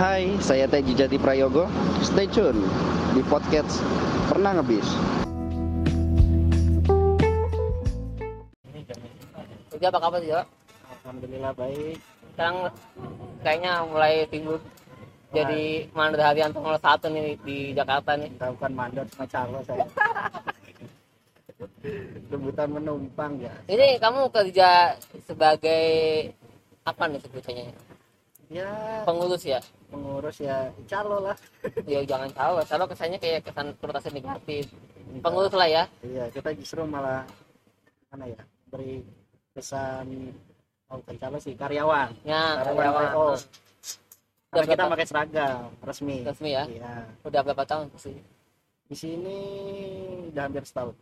Hai, saya Teji Jati Prayogo. Stay tune di podcast Pernah Ngebis. Udah apa kabar Jo? Alhamdulillah baik. Sekarang kayaknya mulai timbul jadi Mandor Haryanto nomor satu nih di Jakarta nih. Kita bukan mandor sama calo saya. Rebutan penumpang ya. Ini kamu kerja sebagai apa nih sebutannya? Ya, Pengurus ya? pengurus ya calo lah. Ya jangan tahu, kalau kesannya kayak kesan konotasi negatif. Pengurus lah ya. Iya, kita justru malah mana ya? Beri kesan oh bukan calo sih karyawan. Ya, Karyawan karyawan. Udah Karena kita pakai seragam resmi. Resmi ya? Iya. Udah berapa tahun sih? Di sini udah hampir setahun.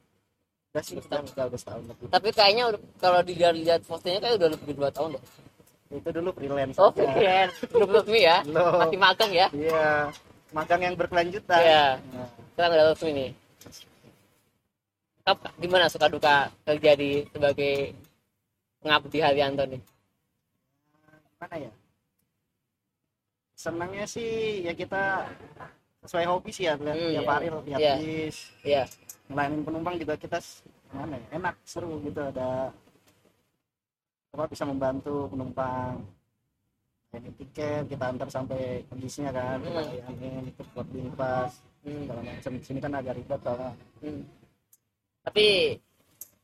Udah sih, udah, udah, udah setahun lebih. Tapi kayaknya kalau dilihat postingnya kayak udah lebih dua tahun deh. Itu dulu freelance. Oh, aja. keren. Belum resmi ya? Belum. Masih magang ya? Iya, magang yang berkelanjutan. Iya. Nah, Sekarang udah resmi nih. Kap, gimana suka duka kerja di sebagai pengabdi Haryanto nih? mana ya? Senangnya sih ya kita sesuai hobi sih ya, lihat Hmm, tiap iya. hari lihat Iya. bis, Iya. ngelayanin penumpang juga kita mana ya, enak seru gitu ada apa bisa membantu penumpang ini tiket kita antar sampai kondisinya kan kita Hmm. layani ikut buat pas Hmm. segala macam sini kan agak ribet soalnya Hmm. Tapi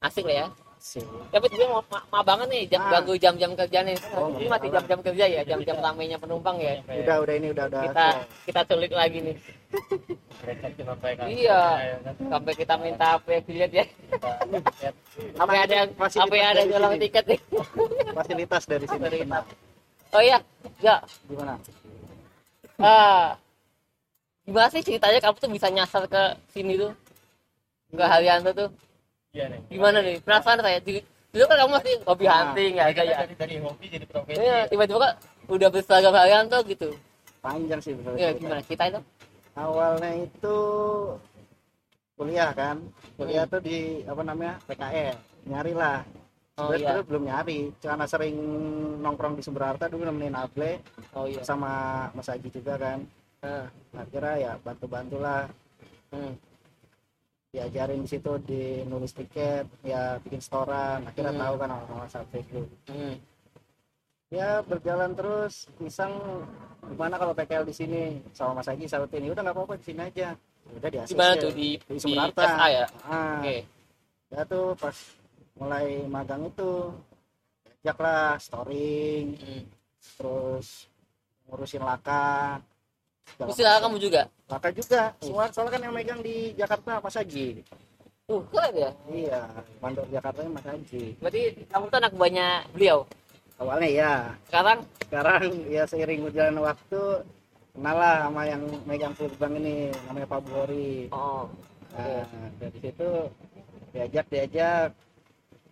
asik lah ya. Sih Tapi dia mau ma ma banget nih jam Ah. ganggu jam-jam kerja nih. Oh, Ini masih jam-jam kerja ya, jam-jam ramainya penumpang ya. udah udah ini udah udah Kita kita sulit lagi nih. Iya. Sampai kita minta apa ya dilihat ya. Sampai ada Fasilitas sampai ada sini. tiket nih. fasilitas dari sini tenang. Oh iya, ya. gimana Ah. Gimana sih ceritanya kamu tuh bisa nyasar ke sini tuh? Ke Haryanto tuh? Iya nih. Gimana nih? Penasaran saya. Di- Dulu kan kamu masih hobi Nah, hunting ya, Kita kayak dari, dari hobi jadi profesi. Iya, tiba-tiba kok udah berseragam Haryanto gitu. panjang sih betul Ya gimana? Kita itu? awalnya itu kuliah kan kuliah tuh di apa namanya PKL nyari lah Oh iya. dulu belum nyari karena sering nongkrong di Sumber Harta dulu nemenin Able Oh iya. sama Mas Aji juga kan Nah, akhirnya ya bantu bantulah hmm. Diajarin di situ di nulis tiket ya bikin setoran akhirnya Hmm. tahu kan orang-orang saat Facebook Hmm. ya berjalan terus pisang gimana kalau PKL di sini sama Mas Aji sahabat ini udah nggak apa-apa di sini aja udah di ACC. Tuh di di di Sumber Harta ya? Ah, Oke. ya tuh pas mulai magang itu ajaklah storing Hmm. terus ngurusin laka silakan kamu juga. laka juga semua soalnya kan yang megang di Jakarta Mas Haji Uh, keren ya. iya mandor Jakarta Mas Haji Berarti kamu tuh anak banyak beliau. awalnya ya Sekarang sekarang ya seiring berjalan waktu kenal lah sama yang megang gerbang ini namanya Pak Buhori oh. nah dari situ diajak diajak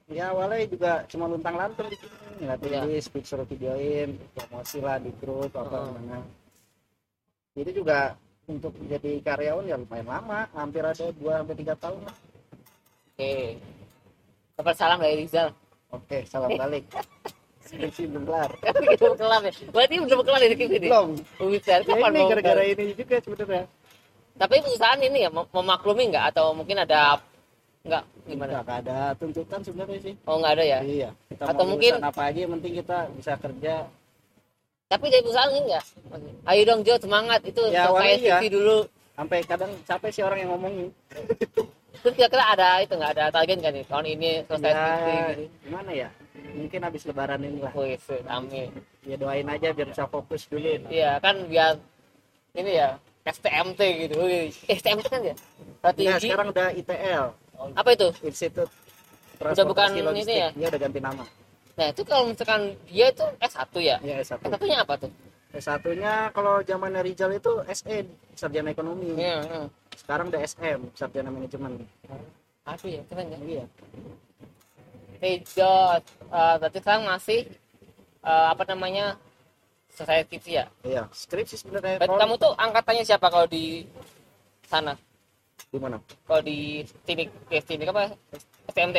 ya awalnya juga cuma luntang lantung di sini Iya. di speak suruh videoin promosi lah di grup apa Oh. gimana jadi juga untuk jadi karyawan ya lumayan lama hampir ada 2 sampai tiga tahun lah Oke. Dapat salam dari Rizal. oke salam balik skripsi belum kelar belum kelar ya. Berarti belum kelar ya skripsi ini. belum ya Kapan ini gara-gara ini juga sebenarnya Tapi perusahaan ini ya mem- memaklumi nggak atau mungkin ada nggak gimana? nggak ada tuntutan sebenarnya sih Oh nggak ada ya. iya kita Atau mau mungkin- apa aja yang penting kita bisa kerja Tapi dari perusahaan ini nggak. Ayo dong Jo semangat itu Ya, selesai awalnya iya. dulu. sampai kadang capek sih orang yang ngomongin Terus kira-kira ada itu nggak ada target kan nih tahun ini selesai ya gitu. gimana ya mungkin habis lebaran ini lah Wih, set, amin. ya doain aja biar bisa fokus dulu Iya kan biar ini ya STMT gitu. Eh, STMT kan ya? nah Strategi. sekarang udah ITL Apa itu? Institut Udah bukan Transportasi ini Logistik. ya? dia udah ganti nama Nah itu kalau misalkan dia itu S1 ya? ya S1 S1-nya apa tuh? S1 nya kalau zaman Rizal itu SE sarjana ekonomi Iya, iya. sekarang udah SM sarjana manajemen Aduh ya, keren ya. iya Tejo, eh, berarti sekarang masih eh, apa namanya selesai skripsi ya? iya skripsi sebenarnya Berarti kamu tuh angkatannya siapa kalau di sana? gimana Kalau di teknik, eh, teknik apa? STMT.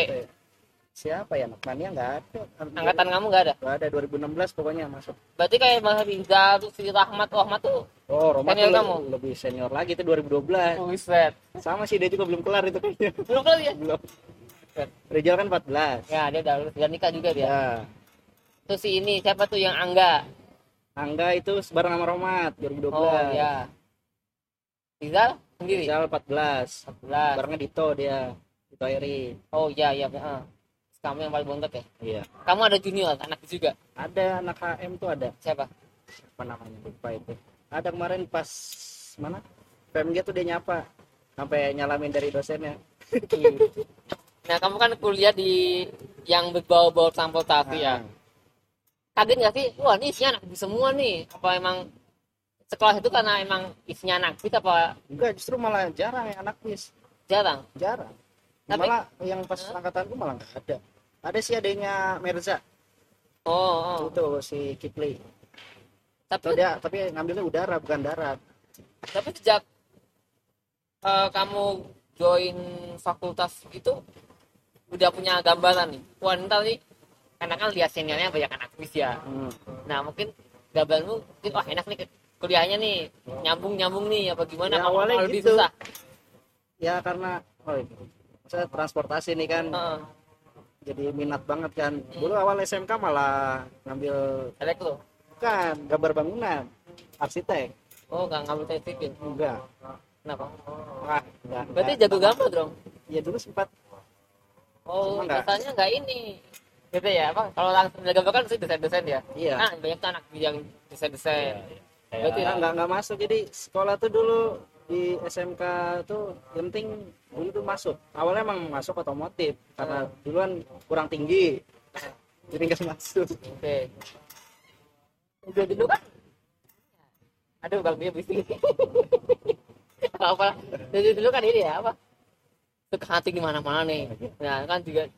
Siapa ya? Anak mania nggak ada. Angkatan kamu nggak ada? Nggak ada 2016 pokoknya masuk. Berarti kayak Mas Rizal tuh si Rahmat Rahmat tuh oh Senior tuh kamu? lebih senior lagi itu 2012 buset. Sama sih dia juga belum kelar itu kayaknya. Belum kali ya? Belum. Rizal kan 14 ya dia udah lulus udah nikah juga dia. Ya. Terus si ini siapa tuh yang Angga? Angga itu bareng sama Romat 2012 oh ya Rizal sendiri? Rizal 14 14 barengnya Dito dia Dito Eri. Oh iya iya heeh. Kamu yang paling bontot ya? Iya. Kamu ada junior anak juga? Ada anak HM tuh ada. Siapa? Apa namanya? Lupa itu. Ada kemarin pas mana? PMG tuh dia nyapa. Sampai nyalamin dari dosennya. Nah kamu kan kuliah di yang berbau-bau transportasi ya? Ah, kaget nggak sih? Wah ini isinya anak semua nih. Apa emang sekolah itu karena emang isinya anak bis apa? Enggak justru malah jarang yang anak bis jarang? Jarang. Tapi- malah yang pas angkatanku malah nggak ada ada sih adanya Merza oh, oh. itu si Kipli tapi dia tapi ngambilnya udara bukan darat tapi sejak eh, kamu join fakultas itu udah punya gambaran nih wah ntar nih karena kan lihat seniornya banyak anak bis ya Hmm. nah mungkin gambaranmu mungkin wah enak nih kuliahnya nih nyambung nyambung nih apa gimana Ya, awalnya gitu. susah ya karena oh saya transportasi nih kan Heeh. Jadi minat banget kan. Dulu awal SMK malah ngambil elektro bukan gambar bangunan. Arsitek. Oh nggak ngambil teknik sipil enggak. Kenapa? Wah, enggak, berarti enggak. jago gambar dong? Ya dulu sempat. Oh Cuma nggak- nggak ini. Gitu ya apa? Kalau langsung jago gambar kan sih desain desain ya? Iya. Nah banyak tuh anak yang desain desain berarti Enggak, enggak, enggak masuk. Jadi sekolah tuh dulu di SMK tuh yang penting dulu tuh masuk. Awalnya emang masuk otomotif karena duluan kurang tinggi. Jadi nggak masuk. Oke. Udah dulu kan? Aduh bang dia bising apa? Dari dulu kan ini ya apa? Suka hati di mana mana nih. Nah kan juga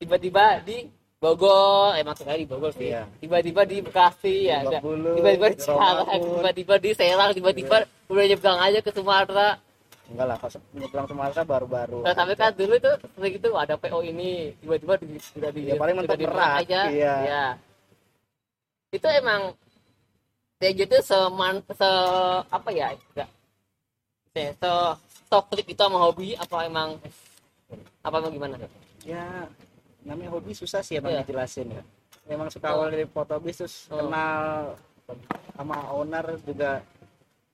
tiba-tiba di Bogor. Emang sekali di Bogor sih. Iya. tiba-tiba di Bekasi ya tiba-tiba di Cikarang tiba-tiba di Serang tiba-tiba udah nyebrang aja ke Sumatera enggak lah pas nyebrang Sumatera baru-baru Nah, tapi kan dulu tuh itu ada PO ini tiba-tiba di, udah di Ya, paling mentok berat, aja. iya. Ya. Itu emang kayak gitu seman se apa ya? Enggak. Se se toxic itu sama hobi apa emang apa emang gimana? ya namanya hobi susah sih emang Iya. dijelasin ya emang suka Oh. awal dari foto bis terus Oh. kenal sama owner juga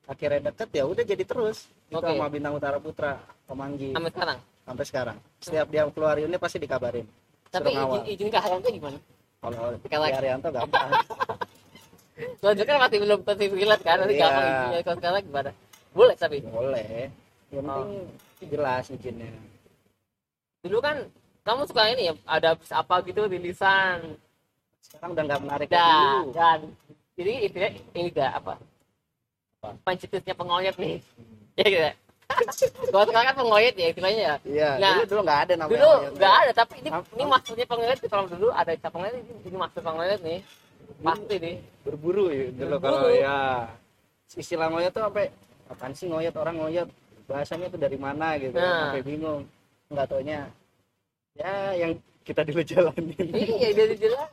akhirnya deket ya udah jadi terus itu Oke. sama bintang utara putra pemanggi. Sampai sekarang. sampai sekarang. Setiap dia keluar unit pasti dikabarin. Tapi Suruh izin, izin kehadiran tuh gimana? kalau di Arianto gampang. Soalnya kan masih belum tentu relate kan, nanti Iya. gampang izinnya kalau sekarang gimana? Boleh tapi? Boleh. Yang Oh. penting jelas izinnya dulu kan kamu suka ini ya ada apa gitu rilisan. Sekarang udah nggak menarik dan dulu dan jadi itu ini gak apa? Pencetusnya pengoyet nih ya gitu ya. Kalau sekarang kan pengoyet ya istilahnya ya. Iya Nah, dulu dulu nggak ada namanya dulu nggak ada tapi ini Apa? ini maksudnya pengoyet kalau dulu ada istilah pengoyet ini, ini maksud pengoyet nih. Pasti nih. Berburu ya dulu Berburu. kalau ya. Istilah ngoyot tuh sampai apaan sih ngoyot orang ngoyot bahasanya tuh dari mana gitu Nah. sampai bingung. Nggak taunya. Ya yang kita dulu jalanin. Iya jadi jelas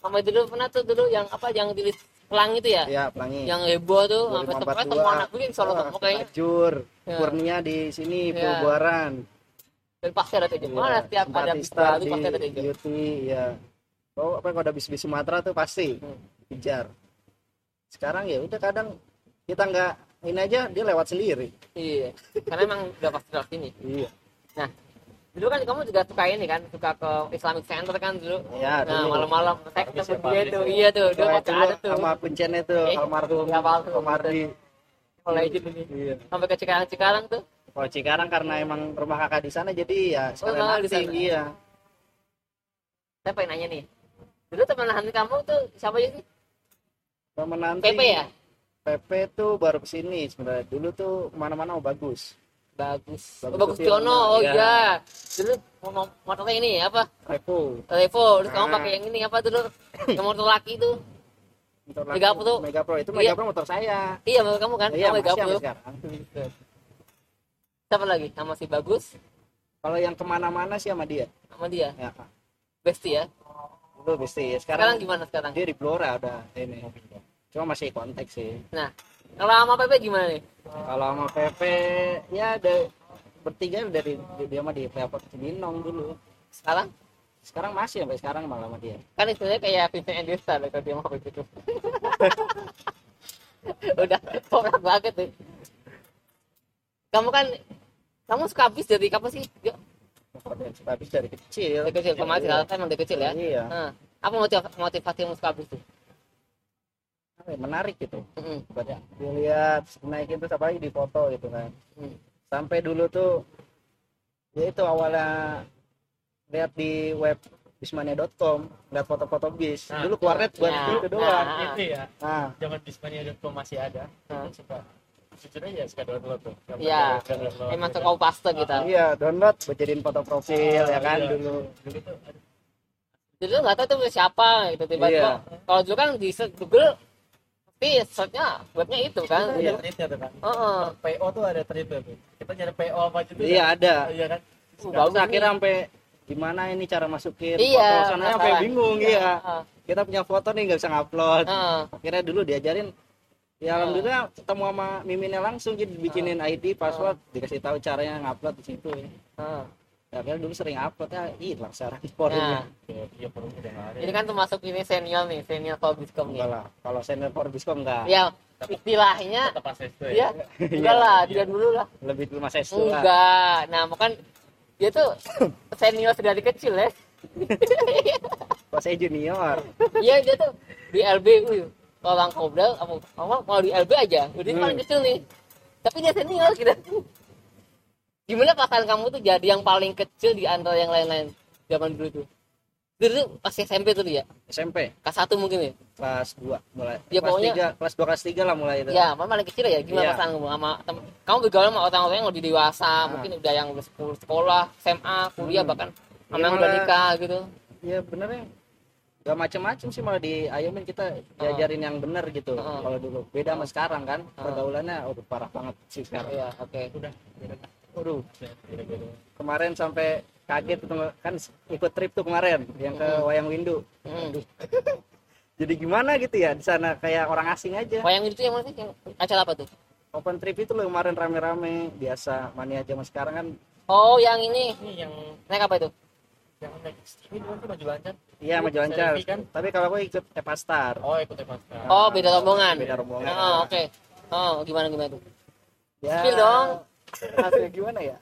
sama dulu pernah tuh dulu yang apa yang tulis pelang itu ya? Ya pelangi. Yang heboh tuh sampai semua semua anak bikin solo Wah, semua kayaknya Lajur, Ya. Kurnia di sini Ya. Buaran dan pasti ada kayak gitu mana setiap ada baru di pasti ada gitu Beauty ya oh apa kalau ada bis bis Sumatera tuh pasti Hmm. kejar sekarang ya udah kadang kita nggak ini aja dia lewat sendiri. Iya karena emang udah pasti lewat sini. Iya dulu kan kamu juga suka ini kan suka ke Islamic Center kan dulu. Ya nah dulu. malam-malam saya ketemu ya, dia tuh. ya. iya tuh dia itu ada tuh. sama tuh Eh, almarhum iya, almarhum. Komardi mulai jadi ini iya. Sampai ke Cikarang Cikarang tuh. Kalau Cikarang karena emang rumah kakak di sana jadi ya sekalian Oh, di acting, sana. iya. Saya pengen nanya nih. Dulu teman hati kamu tuh siapa aja sih? Sama nanti PP ya? PP tuh baru ke sini sebenarnya. Dulu tuh ke mana-mana mau bagus bagus. Bagus bagus Tiono oh iya. iya. Dulu mau motornya ini apa? Revo. Revo. Terus kamu Ah. pakai yang ini apa dulu yang motor laki tuh motor Mega laku, Pro. Mega Pro itu Iya. Mega Pro motor saya. Iya motor kamu kan? Iya Mega Pro siapa lagi? Sama si bagus? Kalau yang ke mana-mana sih sama dia. Sama dia? Ya. Bestie ya? Dulu besti. Sekarang sekarang gimana sekarang? dia di Blora udah ini. Cuma masih kontak sih. Nah kalau sama Pepe gimana nih kalau sama Pepe ya ada bertiga dari dia mah di Freeport Cibinong dulu. Sekarang? Sekarang masih sampai sekarang malah sama dia. Kan istilahnya kayak Vincent Endesta lah kalau dia mau begitu udah porak banget tuh. Kamu kan kamu suka habis dari kapan sih? Yuk, habis dari kecil. Dari kecil kemarin sekarang kan dari kecil ya? Iya. Nah, apa motivasi kamu suka habis tuh menarik gitu Mm-mm. buat dilihat naikin terus apalagi di foto gitu kan Hmm. sampai dulu tuh ya itu awalnya lihat di web bismania.com lihat foto-foto bis Nah, dulu keluar net buat ya. itu doang Nah. itu ya nah zaman dismania.com masih ada Hah? suka jujur aja suka download tuh Iya. emang gitu. suka paste kita iya download buat jadiin foto profil ya kan Iya. dulu dulu tuh dulu nggak tahu tuh siapa gitu tiba-tiba Iya. kalau dulu kan di search Google pasti searchnya webnya itu kan ada Iya. tuh kan Heeh. PO tuh ada tweet tuh kita nyari PO apa tuh iya ada iya kan Uh, bagus akhirnya sampai gimana ini cara masukin Iya, foto sana sampai bingung iya Heeh. kita punya foto nih nggak bisa ngupload Heeh. akhirnya dulu diajarin ya Ah. alhamdulillah ketemu sama miminnya langsung jadi bikinin ID password dikasih tahu caranya ngupload di situ ya. Ya, akhirnya dulu sering upload ya hilang sekarang Nah, forumnya iya iya perlu udah nggak ada ini kan termasuk ini senior nih, senior Forbiscom enggak nih. lah kalau senior Forbiscom enggak Ya, istilahnya tetap pas itu ya, ya enggak lah, dia dulu lah. lebih dulu mas Estu lah Enggak. Nah, kan dia tuh senior dari kecil ya. pas saya junior Iya, dia tuh di LB wih, kalau Bang Kobra apa apa kalau di LB aja, udah Hmm. paling kecil nih. Tapi dia senior kita. Gimana perasaan kamu tuh jadi yang paling kecil di antara yang lain-lain zaman dulu tuh? Dulu tuh pas SMP tuh dia, SMP kelas 1 mungkin ya? kelas 2 mulai Ya, kelas pokoknya- 3 kelas 2 kelas 3 lah mulai itu Ya, paling kecil ya. Gimana Iya. perasaan kamu sama tem- kamu bergaul sama orang-orang yang lebih dewasa, Ah. mungkin udah yang udah sekolah, SMA, kuliah Hmm. bahkan Ya, sama yang udah nikah gitu. ya benernya gak macem-macem sih malah diayomin kita diajarin yang bener gitu Heeh. kalau dulu beda sama sekarang kan Heeh. pergaulannya oh parah banget sih sekarang Iya, oke. udah beda Waduh, kemarin sampai kaget tuh kan ikut trip tuh kemarin yang ke. Wayang Windu Hmm. jadi gimana gitu ya di sana kayak orang asing aja Wayang itu yang mana sih? Yang acara apa tuh? open trip itu loh kemarin rame-rame biasa mania zaman sekarang kan Oh, yang ini. ini yang Naik apa itu? yang naik ini tuh maju lancar iya maju lancar kan? tapi kalau aku ikut Evastar oh ikut Evans Oh, beda rombongan. beda rombongan Oh, oke. Oh, gimana gimana tuh? ya Spill dong. Hasil gimana ya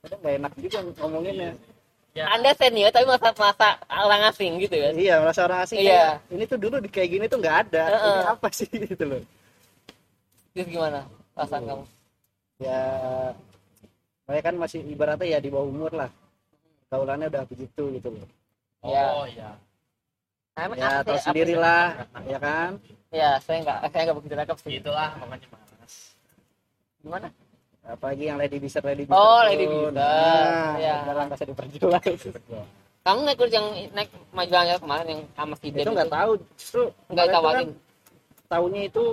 kadang nggak enak juga ngomonginnya ya Anda senior tapi masa masa orang asing gitu kan? iya merasa orang asing Iya. kayak, ini tuh dulu di kayak gini tuh nggak ada Heeh. ini apa sih gitu loh Terus gimana perasaan kamu? ya mereka kan masih ibaratnya ya di bawah umur lah kaulannya udah begitu gitu loh oh iya Nah, emang ya apa tahu sih- apa sendiri sih? lah ya kan Ya, saya nggak saya nggak begitu nangkep sih. itulah makanya malas Gimana? Apalagi yang lady bisa lady bisa Oh. Lady Bisa. nah, Ya. udah lah nggak usah diperjelas Kamu naik kursi yang naik majalahnya kemarin yang sama si itu nggak tahu justru nggak tawarin. kan taunya itu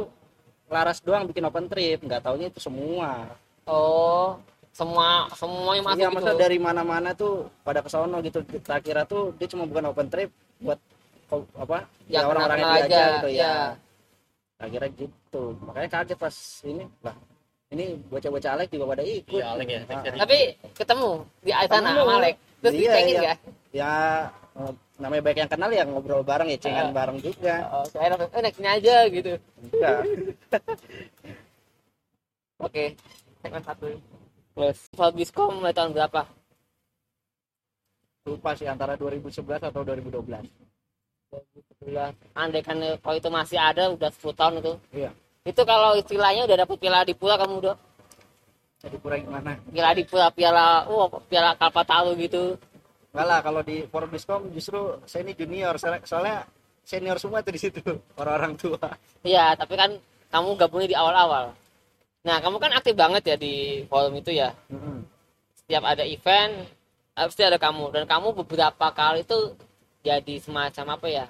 Laras doang bikin open trip nggak taunya itu semua Oh, semua semuanya masuk iya gitu. dari mana-mana tuh pada kesono gitu kita kira tuh dia cuma bukan open trip buat apa Ya, ya orang-orang yang aja aja, gitu ya. ya akhirnya gitu makanya kaget pas ini lah ini bocah-bocah Alek juga pada ikut Iya, Alek ya. Ah, Tapi ketemu di sana Ketemu. sama Alek. Terus Iya, dicengin iya. nggak? ya eh, namanya baik yang kenal ya ngobrol bareng ya cengan Ah. bareng juga Oh, saya langsung, eh naik sini aja gitu. Enggak. Oke, segmen satu. Terus Fabiscom mulai tahun berapa? lupa sih antara 2011 atau 2012 2011. Andai kan kalau itu masih ada udah 10 tahun itu. iya Itu kalau istilahnya udah dapet piala di pula kamu udah jadi kurang gimana piala di pula piala oh piala Kalpataru gitu. enggak lah kalau di Forbiscom justru saya ini junior soalnya, senior semua tuh di situ orang-orang tua Iya, tapi kan kamu gabungnya di awal-awal. Nah, kamu kan aktif banget ya di forum itu ya. Setiap ada event, pasti ada kamu. Dan kamu beberapa kali itu jadi semacam apa ya?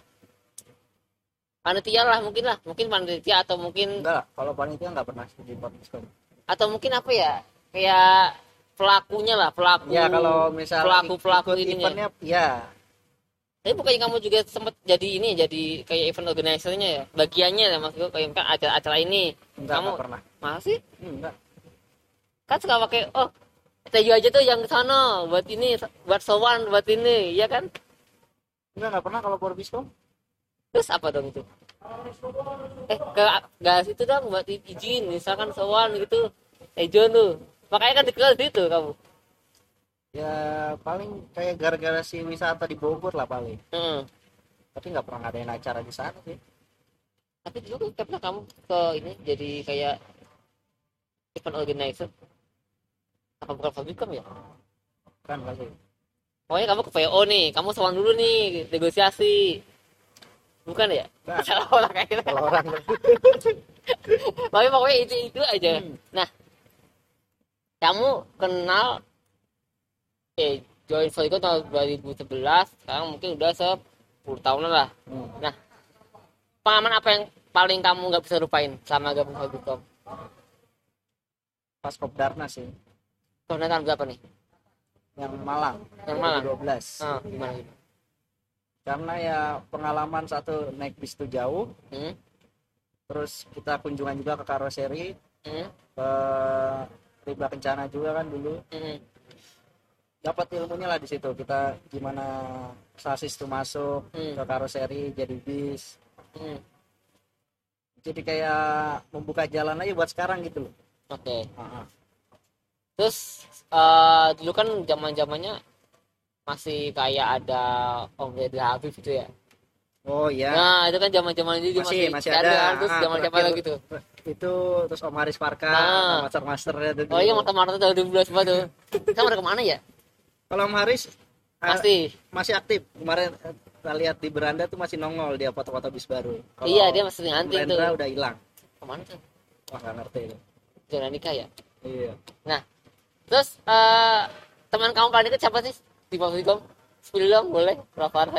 Panitia lah mungkin lah. Mungkin panitia atau mungkin enggak kalau panitia nggak pernah di Forbiscom atau mungkin apa ya? Kayak pelakunya lah pelaku ya kalau misal pelaku pelaku ininya. eventnya ya. Tapi bukannya kamu juga sempat jadi ini jadi kayak event organizer-nya ya? Bagiannya ya maksudku kayak kan acara acara ini. Enggak, Kamu- enggak pernah. Masih? Enggak. Kan suka pakai oh Tejo aja tuh yang sana buat ini buat sowan buat ini ya kan? Enggak enggak pernah kalau Forbiscom terus apa dong itu? Eh ke gas itu dong buat izin misalkan sowan gitu. Tejo tuh. Makanya kan dikenal di situ kamu. Ya paling kayak gara-gara si wisata di Bogor lah paling. Hmm. tapi nggak pernah ngadain acara di sana sih. Tapi dulu kan pernah kamu ke ini jadi kayak event organizer. Apa bukan Fabricom ya? Kan pasti pokoknya kamu ke VO nih kamu sowan dulu nih negosiasi bukan ya? Bukan. salah orang kayaknya kalau orang tapi pokoknya itu itu aja. Hmm. nah kamu kenal eh join Fabricom tahun 2011 sekarang mungkin udah 10 tahunan lah. Hmm. pengalaman apa yang paling kamu nggak bisa lupain selama gabung Fabricom pas Kopdarna sih. Tahun tahun berapa nih? Yang Malang. Yang Malang? 12 ah, gimana gimana karena ya pengalaman satu naik bis itu jauh hmm? terus kita kunjungan juga ke karoseri Hmm? ke Riba Kencana juga kan dulu Hmm. dapat ilmunya lah di situ kita gimana sasis itu masuk Hmm. ke karoseri jadi bis Hmm. jadi kayak membuka jalan aja buat sekarang gitu loh Oke. Ah, ah. Terus eh, dulu kan zaman zamannya masih kayak ada Om Deddy Habib gitu ya. oh iya Nah itu kan zaman zaman itu dia masih masih ada kan, terus Ah, zaman zaman terakhir lagi tuh. itu terus Om Haris Parka Ah. master masternya itu Oh iya mata mata tahun 2012 banget tuh. Kamu udah ke mana ya? kalau Om Haris ah, Pasti. masih aktif kemarin eh, kita lihat di beranda tuh masih nongol dia foto-foto bis baru Kalau Iya dia masih nganting tuh. Udah hilang Ke mana tuh? wah nggak ngerti itu Zona nikah ya. iya Terus eh teman kamu paling deket siapa sih Spill dong boleh, berapa?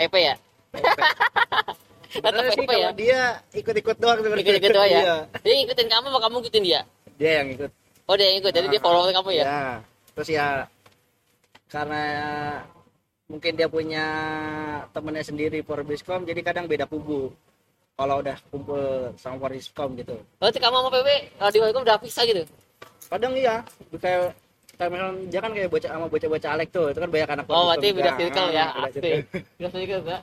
EP ya? Tetap Sebenarnya sih EP ya? dia ikut-ikut doang sebenarnya. Ikut-ikut doang ya? Iya. Dia ngikutin kamu apa kamu ngikutin dia? Dia yang ikut. Oh dia yang ikut, jadi dia Ah, follow kamu ya? Ya. Terus ya karena mungkin dia punya temennya sendiri Forbiscom jadi kadang beda kubu. Kalau udah kumpul sama Forbiscom gitu. Berarti kamu sama PW kalau di Fabricom udah pisah gitu? Kadang iya kayak kayak misalnya dia kan kayak bocah sama bocah-bocah Alek tuh, itu kan banyak anak Oh berarti beda circle ya? circle. Beda circle enggak?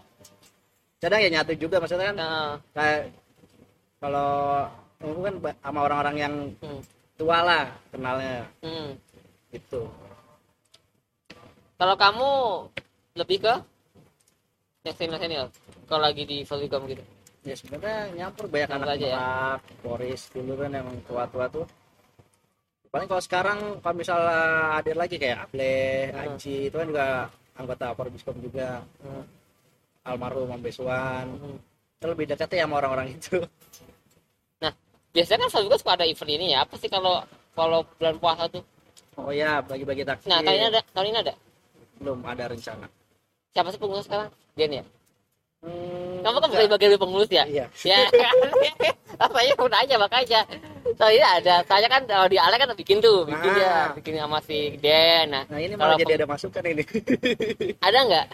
Kadang ya nyatu juga maksudnya kan Nah, kayak kalau aku kan sama orang-orang yang hmm, tua lah kenalnya hmm. gitu. Kalau kamu lebih ke yang senior senior kalau lagi di Fabricom gitu ya sebenarnya nyampur banyak Nyampur anak aja ya? Boris dulu kan yang tua-tua tuh paling kalau sekarang kalau misalnya hadir lagi kayak Aple, Hmm. Aji itu kan juga anggota Forbiscom juga. Hmm, almarhum Om Besuan hmm. itu lebih dekatnya sama orang-orang itu. Biasanya kan Fabricom suka ada event ini ya. Apa sih kalau kalau bulan puasa tuh? Oh ya bagi-bagi takjil. Nah tahun ini ada tahun ini ada? Belum ada rencana. Siapa sih pengurus sekarang? Dian ya? Hmm, kamu kan bukan bagian pengurus ya? Iya. Ya. Rasanya pun aja makanya soalnya ada saya kan kalau di Ale kan bikin tuh bikin Ah. dia bikin sama si Den nah nah ini malah jadi ada masukan ini. Ada nggak?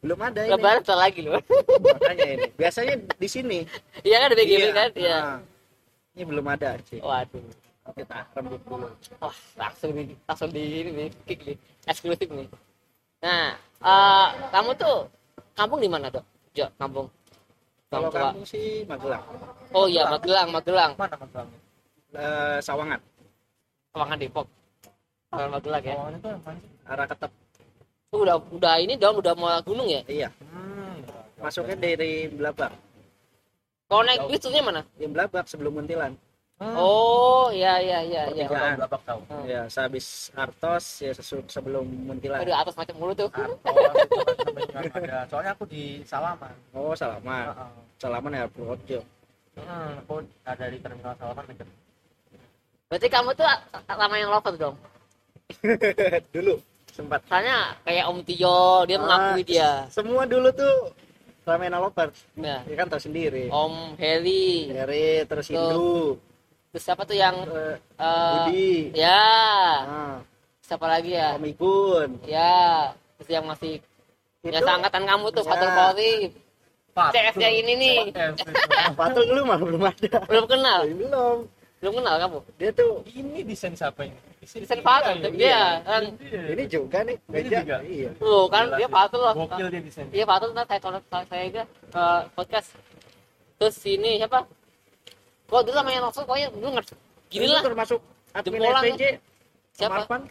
Belum ada ini. Lebaran setelah lagi loh. Makanya ini. Biasanya di sini. Iya kan ada BGB Iya. kan? Iya. Ah. ini belum ada sih waduh. Kita rembuk dulu. Wah langsung di langsung di ini nih kick nih. Eksklusif nih. Nah eh, kamu tuh kampung di mana dok Jo kampung kalau kamu sih Magelang. Oh iya Magelang. Magelang Mana Magelang? Eh, Sawangan. Kawangan Depok. Kawangan Magelang ya. Kawangan itu yang mana sih? arah ketep. Tuh, udah udah ini dong udah mau gunung ya? Iya. Hmm. masuknya dari Belabak kalau naik bis mana di Belabak sebelum Muntilan oh iya iya iya Pertigaan. Tahu, Babak tahu. Hmm. ya sehabis Artos ya sesu- sebelum Muntilan Aduh, atas macam mulu tuh Artos itu namanya ada. Soalnya aku di Salaman. oh Salaman Heeh. Salaman ya Purworejo Hmm, aku ada di terminal Salaman deket. berarti kamu tuh lama yang lover dong dulu sempat soalnya kayak Om Tio dia Ah. mengakui dia semua dulu tuh ramen lovers nah ya kan tahu sendiri Om Heli dari terus. Hindu terus siapa tuh yang Eh, eh, Budi. ya. Nah, siapa lagi ya? Om Igun ya. Terus yang masih Itu- seangkatan kamu tuh Ya. Fatul Fatul. CS yang ini nih. Fatul dulu mah belum ada. Belum kenal? Belum belum. Kenal kamu? Dia tuh ini desain siapa ini? Desain Fatul dia kan. Ini juga nih Ini meja. juga? iya. Tuh kan Gila. Dia. Fatul loh. Gokil dia desain iya Fatul. Ntar saya saya saya aja ke podcast. Terus sini siapa kok dulu namanya langsung pokoknya dulu ngerti. Gini Itu lah termasuk admin SPJ. siapa? Marpan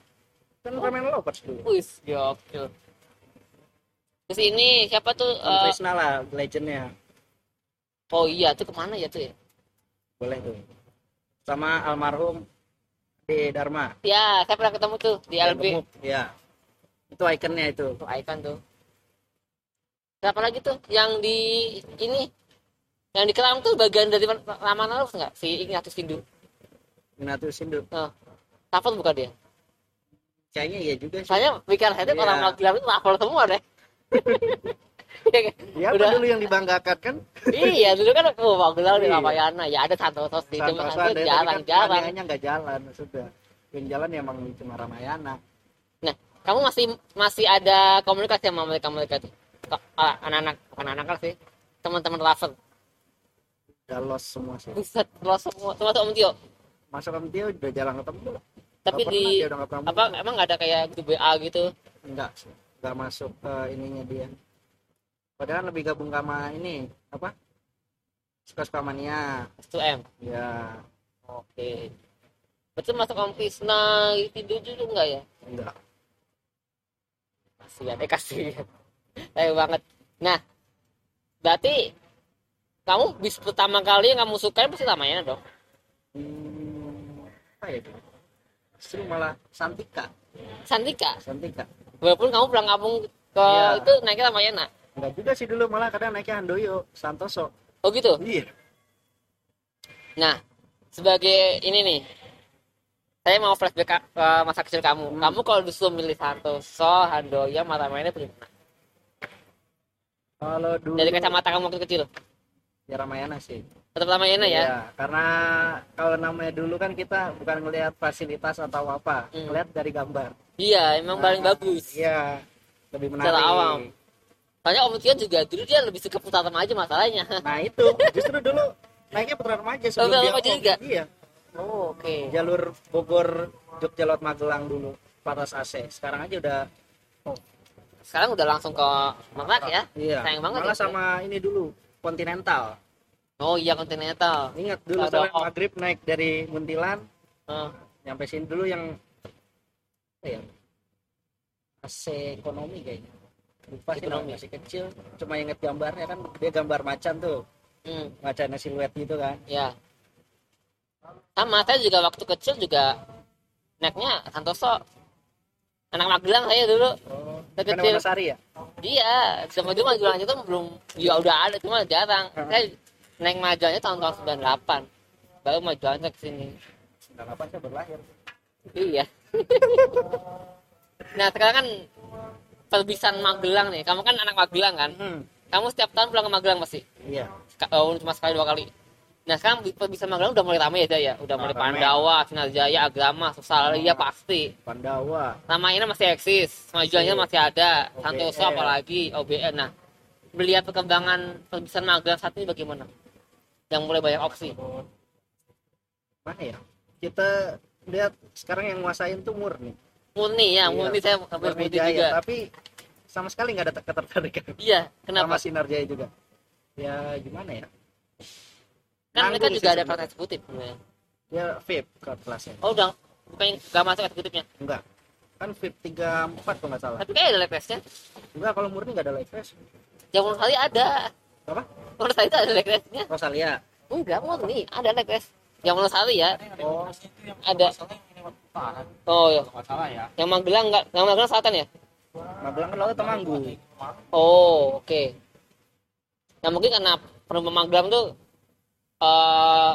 kan ramen lovers dulu. Wis gokil. Terus ini siapa tuh? Om eh, Krisna lah legendnya. Oh iya tuh ke mana ya tuh ya? Boleh tuh. Sama almarhum di Dharma. Ya saya pernah ketemu tuh di Yang LB ya. Itu ikonnya itu. Tuh icon tuh. Siapa lagi tuh yang di ini yang di Kelang tuh bagian dari Raman Alus nggak? Si Ignatius Hindu Ignatius Hindu Tafel bukan dia? Kayaknya iya juga sih. Saya pikir saya orang Magelang itu Tafel semua deh. Iya kan? ya udah. dulu yang dibanggakan kan? Iya dulu kan oh Magelang di Iya. Ramayana ya ada Santoso sih cuma Santosa Santoso ada, tapi jarang kan nggak jalan sudah yang jalan ya emang cuma Ramayana. Nah kamu masih masih ada komunikasi sama mereka mereka tuh ah, anak-anak bukan anak-anak sih teman-teman Raven udah lost semua sih. Buset lo semua termasuk Om Tio? Masuk sama dia udah jarang ketemu. Tapi di pernah dia udah apa emang ada kayak grup WA gitu? Enggak enggak masuk ke ininya dia. Padahal lebih gabung sama ini apa? Suka suka mania 1M ya oke. Betul masuk Om Krisna itu dulu enggak ya? Enggak. Kasihan eh kasihan. Sayang banget. Nah berarti kamu bis pertama kali yang kamu sukain pasti namanya dong hmm, apa ya itu justru malah Santika. Santika? Santika. Walaupun kamu pulang kampung ke Iya. itu naiknya Ramayana enggak juga sih dulu malah kadang naiknya Handoyo Santoso. Oh gitu? Iya. Nah sebagai ini nih saya mau flashback ke ke masa kecil kamu. Hmm. kamu kalau disuruh milih Santoso Handoyo Ramayana pilih mana? kalau dulu dari kacamata kamu waktu kecil ya Ramayana sih tetap Ramayana ya Iya, karena kalau namanya dulu kan kita bukan ngelihat fasilitas atau apa, Hmm. ngelihat dari gambar. iya emang paling Nah, bagus Iya, lebih menarik. Secara awam. soalnya Om Tio juga dulu dia lebih suka putar remaja masalahnya Nah itu, justru dulu naiknya putra remaja sebelum dia remaja juga? Iya, oh oke jalur Bogor, Jogja lewat Magelang dulu, patas AC. Sekarang aja udah, sekarang udah langsung ke Merak ya iya. Sayang banget Malah ya. sama ini dulu, Continental. oh iya kontinental Ingat dulu off. maghrib naik dari Muntilan, Eh, nyampe sini dulu yang apa ya AC ekonomi kayaknya. Lupa sih Ekonomi. masih kecil. Cuma inget gambarnya kan dia gambar macan tuh. Hmm, macannya siluet gitu kan. Ya sama saya juga waktu kecil juga naiknya Santoso. Anak Magelang saya dulu. Oh Kecil. Wonosari ya? Iya sama itu Magelang itu belum ya udah ada cuma jarang. Heeh. saya naik majalahnya tahun-tahun 98 baru majalahnya ke sini. Nggak apa saya berlahir iya. Nah sekarang kan perbisan Magelang nih. Kamu kan anak Magelang kan? Hmm. kamu setiap tahun pulang ke Magelang pasti? Iya. Ka- oh, cuma sekali dua kali nah sekarang bi- perpisahan Magelang udah mulai ramai aja ya udah mulai. Pandawa Sinar Jaya Agama Susalia Ah. pasti. Pandawa. Namanya masih eksis. Majuannya masih. ada. OBN. Santoso apalagi OBN nah melihat perkembangan perpisahan Magelang saat ini bagaimana? Yang mulai banyak opsi. Mana ya? Kita lihat sekarang yang nguasain tuh murni. Murni ya Iya, murni saya hampir Murni Jaya juga. tapi sama sekali nggak ada ketertarikan. Iya sama kenapa Sinar Jaya juga. Ya gimana ya kan mereka juga ada kelas eksekutif sebenarnya. ya VIP ke kelasnya. Oh udah. Bukan nggak masuk eksekutifnya? Enggak. Kan VIP 34 kalau nggak salah. Tapi kayak ada live testnya? Enggak kalau murni nggak ada live test. Yang menurut saya ada. Apa? Menurut saya itu ada live testnya? Rosalia enggak murni. Ada live test. Yang menurut saya ya oh. Ada. oh ya nggak salah ya. yang Magelang enggak yang Magelang selatan ya? Magelang kan lalu Temanggu oh oke. Nah mungkin karena penumpang Magelang tuh eh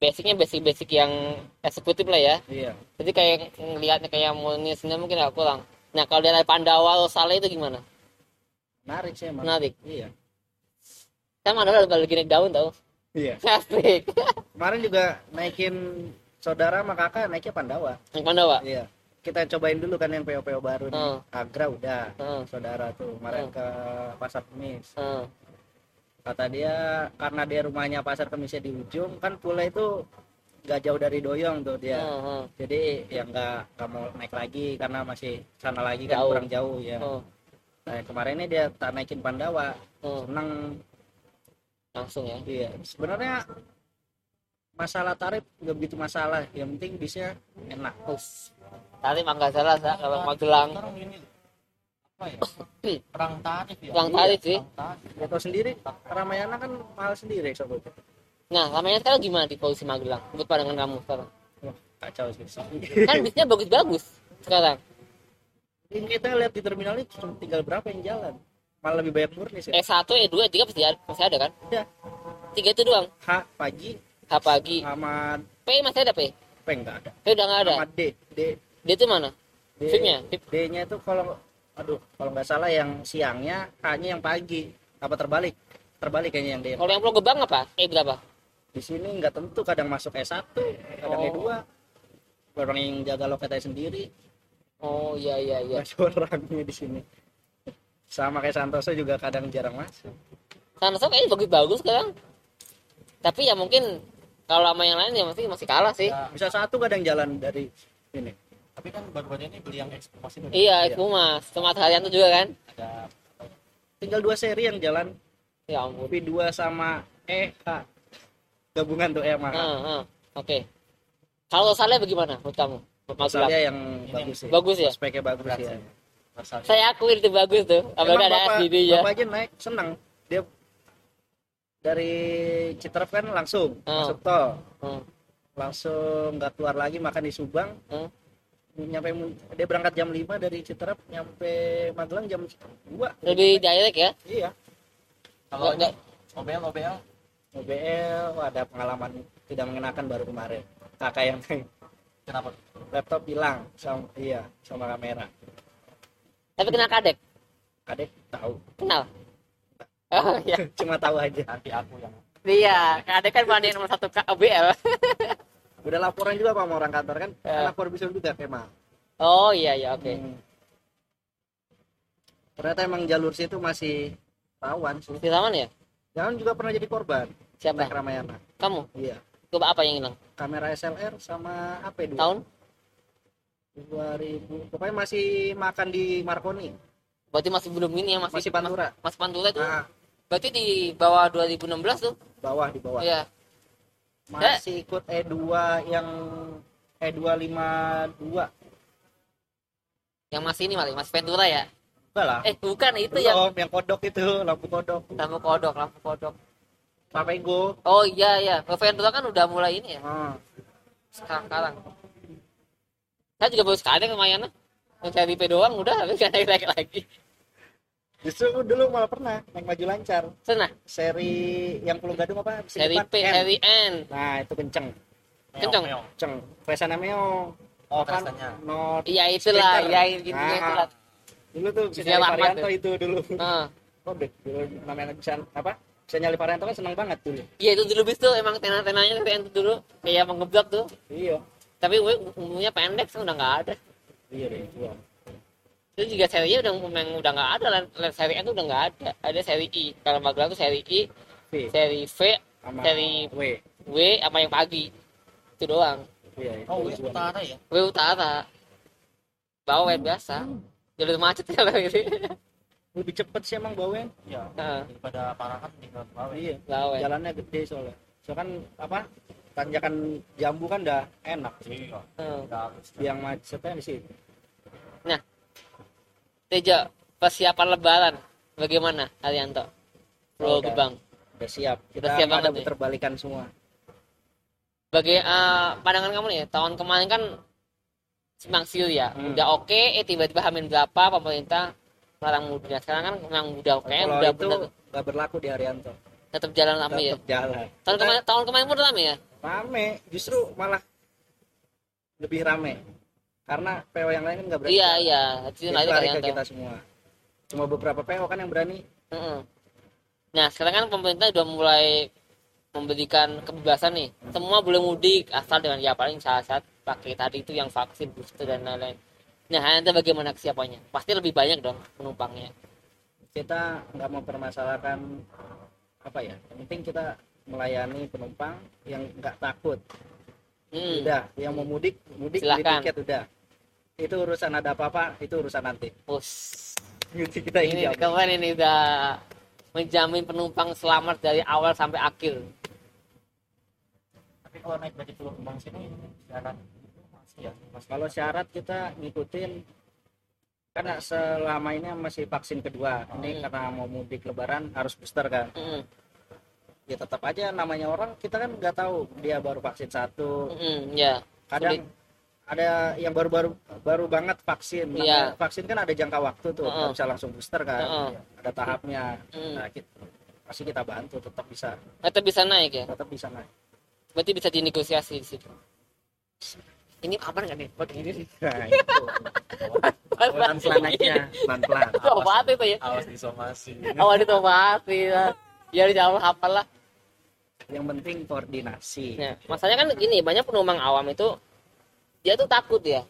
basicnya basic-basic yang eksekutif lah ya. Iya. Jadi kayak ngelihatnya kayak murni sendiri mungkin agak kurang. Nah kalau dari Pandawa Rosale itu gimana? Menarik sih emang menarik. Iya. Kan Pandawa lagi naik daun tau. Iya. Asik. kemarin juga naikin saudara sama kakak naiknya Pandawa. Yang Pandawa. iya. Kita cobain dulu kan yang PO-PO baru nih. Hmm. Agra udah Heeh. saudara tuh. Kemarin Hmm. ke pasar kemis. Heeh. Kata dia karena dia rumahnya pasar kemisnya di ujung kan pula itu nggak jauh dari doyong tuh dia Heeh. jadi ya nggak nggak mau naik lagi karena masih sana lagi kan Jauh. kurang jauh ya Heeh. nah, kemarin ini dia tak naikin Pandawa Heeh. seneng Langsung ya. iya sebenarnya masalah tarif nggak begitu masalah yang penting bisnya enak Us. Tadi mah nggak salah Sa, kalau Magelang. Ya perang tarif ya Perang tarif sih. ya tau sendiri Ramayana kan mahal sendiri sobat Nah, namanya sekarang gimana di posisi Magelang? Menurut pandangan kamu sekarang? wah kacau sih Kan bisnya bagus-bagus sekarang. ini kita lihat di terminal ini cuma tinggal berapa yang jalan malah lebih banyak murni sih E1, E2, E3 pasti ada, masih ada kan? ada Tiga itu doang. H pagi H pagi. sama P masih ada P? P nggak ada P udah nggak ada. sama D D D itu mana? D? Vip. D-nya itu kalau aduh kalau nggak salah yang siangnya H-nya yang pagi apa terbalik terbalik kayaknya yang D Kalau yang Pulau Gebang apa? E berapa? di sini nggak tentu kadang masuk S1 kadang Oh. E2 orang yang jaga loketnya sendiri Oh iya iya iya. ada orangnya di sini sama kayak Santoso juga kadang jarang masuk Santoso kayaknya bagus-bagus sekarang. Tapi ya mungkin kalau sama yang lain ya masih masih kalah sih. Ya, bisa satu kadang jalan dari ini tapi kan baru-baru ini beli yang ekspos itu Iya, Iya. itu mas. Sama Haryanto juga kan? ada tinggal dua seri yang jalan Ya ampun. V2 sama EH gabungan tuh E sama H Ah, ah. Oke. Kalau Saleh bagaimana menurut kamu? Masalahnya yang Ini bagus sih Bagus ya? speknya bagus berat ya. Saya akuin itu bagus tuh. Apalagi ada bapak, SDD ya. bapak aja naik senang dia dari Citerap kan langsung Ah. masuk tol langsung nggak keluar lagi makan di Subang. Nyampe dia berangkat jam 5 dari Citerap nyampe Magelang jam 2 Lebih direct ya? iya kalau Nggak- ini OBL OBL OBL ada pengalaman tidak mengenakan baru kemarin kakak yang kenapa laptop hilang sama iya sama kamera Tapi kena kadek. kadek tahu Kenal. Oh iya. cuma tahu aja nanti aku yang Iya, kadek kan banding nomor satu KBL. udah laporan juga pak sama orang kantor kan Ya. lapor bisa juga Kema Oh iya iya oke. Hmm. ternyata emang jalur situ masih rawan sih Di taman ya? jangan juga pernah jadi korban Siapa? naik Ramayana Kamu? iya Coba apa yang hilang? kamera SLR sama apa dulu Tahun? 2000 pokoknya masih makan di Marconi Berarti masih belum ini ya masih masih Pantura Mas Pantura itu. nah, Berarti di bawah 2016 tuh. bawah di bawah Iya. Masih ikut E2 yang E E252 Yang masih ini malah Mas Ventura ya. enggak lah Eh bukan itu Belum, yang yang kodok itu lampu kodok lampu kodok, lampu kodok. Papego Oh iya iya, Ventura kan udah mulai ini ya ah. sekarang sekarang. Saya juga baru sekali lumayan saya IP doang udah habis kan naik naik lagi. Justru dulu malah pernah naik maju lancar Sana, seri yang Pulau Gadung apa seri depan, P, N. seri N. nah itu kenceng Kenceng. Kenceng Vesana Meo oh Kan not Iya itulah, Sprinter. ya gitu Nah. itulah. dulu tuh bisa nyali tuh. itu dulu Nah, oh deh dulu namanya bisa apa bisa nyali Varianto kan senang banget dulu iya itu dulu bis tuh emang tena-tenanya seri N tuh dulu kayak mengeblok tuh. iya Tapi gue umumnya pendek tuh udah nggak ada. iya deh iya. Itu juga serinya udah memang udah nggak ada lah. Seri N tuh udah nggak ada. Ada seri I. Kalau Magelang tuh seri I, V seri V, sama seri W W sama yang pagi. Itu doang. iya itu oh wis dua. utara ya W utara. Bawa biasa. Jalur macet ya lah gitu. lebih cepet sih emang bawen iya Heeh. daripada Parakan tinggal bawah iya Bawa. jalannya gede soalnya soalnya kan apa tanjakan jambu kan udah enak iya udah habis yang macetnya di situ Tejo, persiapan lebaran bagaimana Arianto? Pulau Oh. Gebang. udah siap kita Udah siap ada banget nih. puter balikan semua Bagi eh, pandangan kamu nih, tahun kemarin kan simpang siur ya, Hmm. udah oke, eh tiba-tiba hamil berapa pemerintah larang muda. Sekarang kan memang udah oke, kalau udah itu nggak berlaku di Arianto tetap jalan rame ya. tetap jalan Tahun kemarin tahun kemarin pun rame ya. rame justru malah lebih rame karena PO yang lain kan nggak berani Iya jalan. iya, itu Jadi lari ke kita semua. Cuma beberapa PO kan yang berani. Heeh. Nah sekarang kan pemerintah udah mulai memberikan kebebasan nih. Semua boleh mudik asal dengan ya paling syarat pakai tadi itu yang vaksin booster dan lain-lain. Nah nanti bagaimana kesiapannya? Pasti lebih banyak dong penumpangnya. Kita nggak mempermasalahkan apa ya yang penting kita melayani penumpang yang nggak takut hmm. udah yang mau mudik mudik beli Silakan. tiket udah. Itu urusan ada apa-apa itu urusan nanti. Us. Gitu kita ini ini kemarin ini udah menjamin penumpang selamat dari awal sampai akhir. Tapi kalau naik dari Pulau Kembang sini syarat masih ya? Masih kalau syarat kita ngikutin karena selama ini masih vaksin kedua. Ini Hmm. karena mau mudik lebaran harus booster kan. Mm, ya tetap aja namanya orang kita kan nggak tahu. Dia baru vaksin satu. Mm, ya kadang Sulit. ada yang baru-baru baru banget vaksin. Iya. Namanya vaksin kan ada jangka waktu tuh nggak Heeh. bisa langsung booster kan. Heeh. ada tahapnya. Mm. nah, kita, pasti kita bantu tetap bisa. Tetap bisa naik ya? Tetap bisa naik. Berarti bisa dinegosiasi di situ? Ini aman nggak nih? Pakai ini nih nah itu. Pelan-pelan. Naiknya pelan-pelan. Itu apa itu ya. Awas disomasi. Awal itu mati lah ya di jauh apa lah yang penting koordinasi Nah, masalahnya kan gini, banyak penumpang awam itu dia tuh takut ya.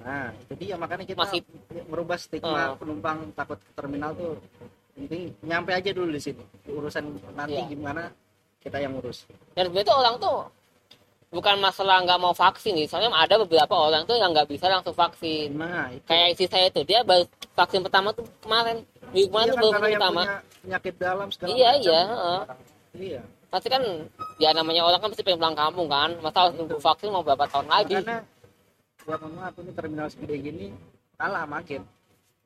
nah itu dia makanya kita Masih- merubah stigma Oh. penumpang takut ke terminal tuh penting nyampe aja dulu di sini urusan nanti Iya. gimana kita yang urus Dan tuh orang tuh bukan masalah nggak mau vaksin nih, soalnya ada beberapa orang tuh yang nggak bisa langsung vaksin. nah itu Kayak istri saya itu, dia baru vaksin pertama tuh kemarin, minggu kemarin Iya tuh kan, baru pertama. penyakit dalam segala Iya macam. iya, heeh. iya pasti kan ya namanya orang kan pasti pengen pulang kampung kan, masa harus nunggu vaksin mau berapa tahun lagi? karena buat mohon maaf ini terminal segede gini kalah makin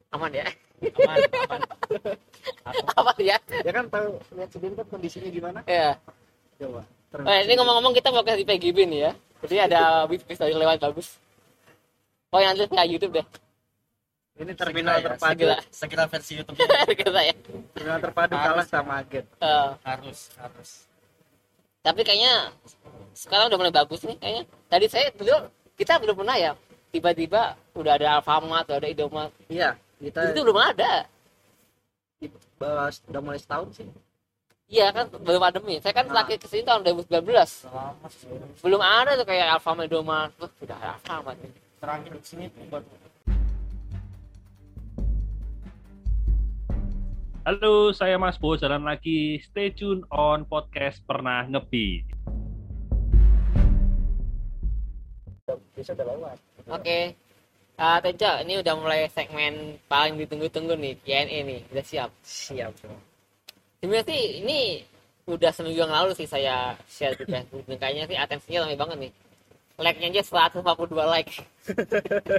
Aman ya? aman aman Apa ya? ya kan tahu lihat sendiri kan kondisinya gimana Ya. coba Eh, ini ngomong-ngomong kita mau kasih PGB nih ya. Jadi ada bis-bis dari lewat bagus. Oh yang nanti kayak YouTube deh. ini terminal Segera ya, terpadu segera. segera versi YouTube Kita ya. terminal terpadu Harus. kalah sama agen Eh, harus harus tapi kayaknya sekarang udah mulai bagus nih kayaknya. Tadi saya dulu kita belum pernah ya. Tiba-tiba udah ada Alfamart, udah ada Indomaret. iya kita Itu belum ada. bawah udah mulai setahun sih Iya kan baru pandemi. Saya kan Nah. terakhir ke sini tahun 2019. selama sih Belum ada tuh kayak Alfamart, Indomaret. Tuh, sudah ada Alfamart. terakhir di sini tuh baru Halo, saya Mas Bo, jalan lagi. Stay tune on podcast Pernah udah, bisa udah lewat Oke. Ah, Tejo, ini udah mulai segmen paling ditunggu-tunggu nih, Q&A nih. Udah siap. siap Sebenarnya sih ini udah seminggu yang lalu sih saya share di Facebook. Dan kayaknya sih atensinya ramai banget nih. Like-nya aja 142 like.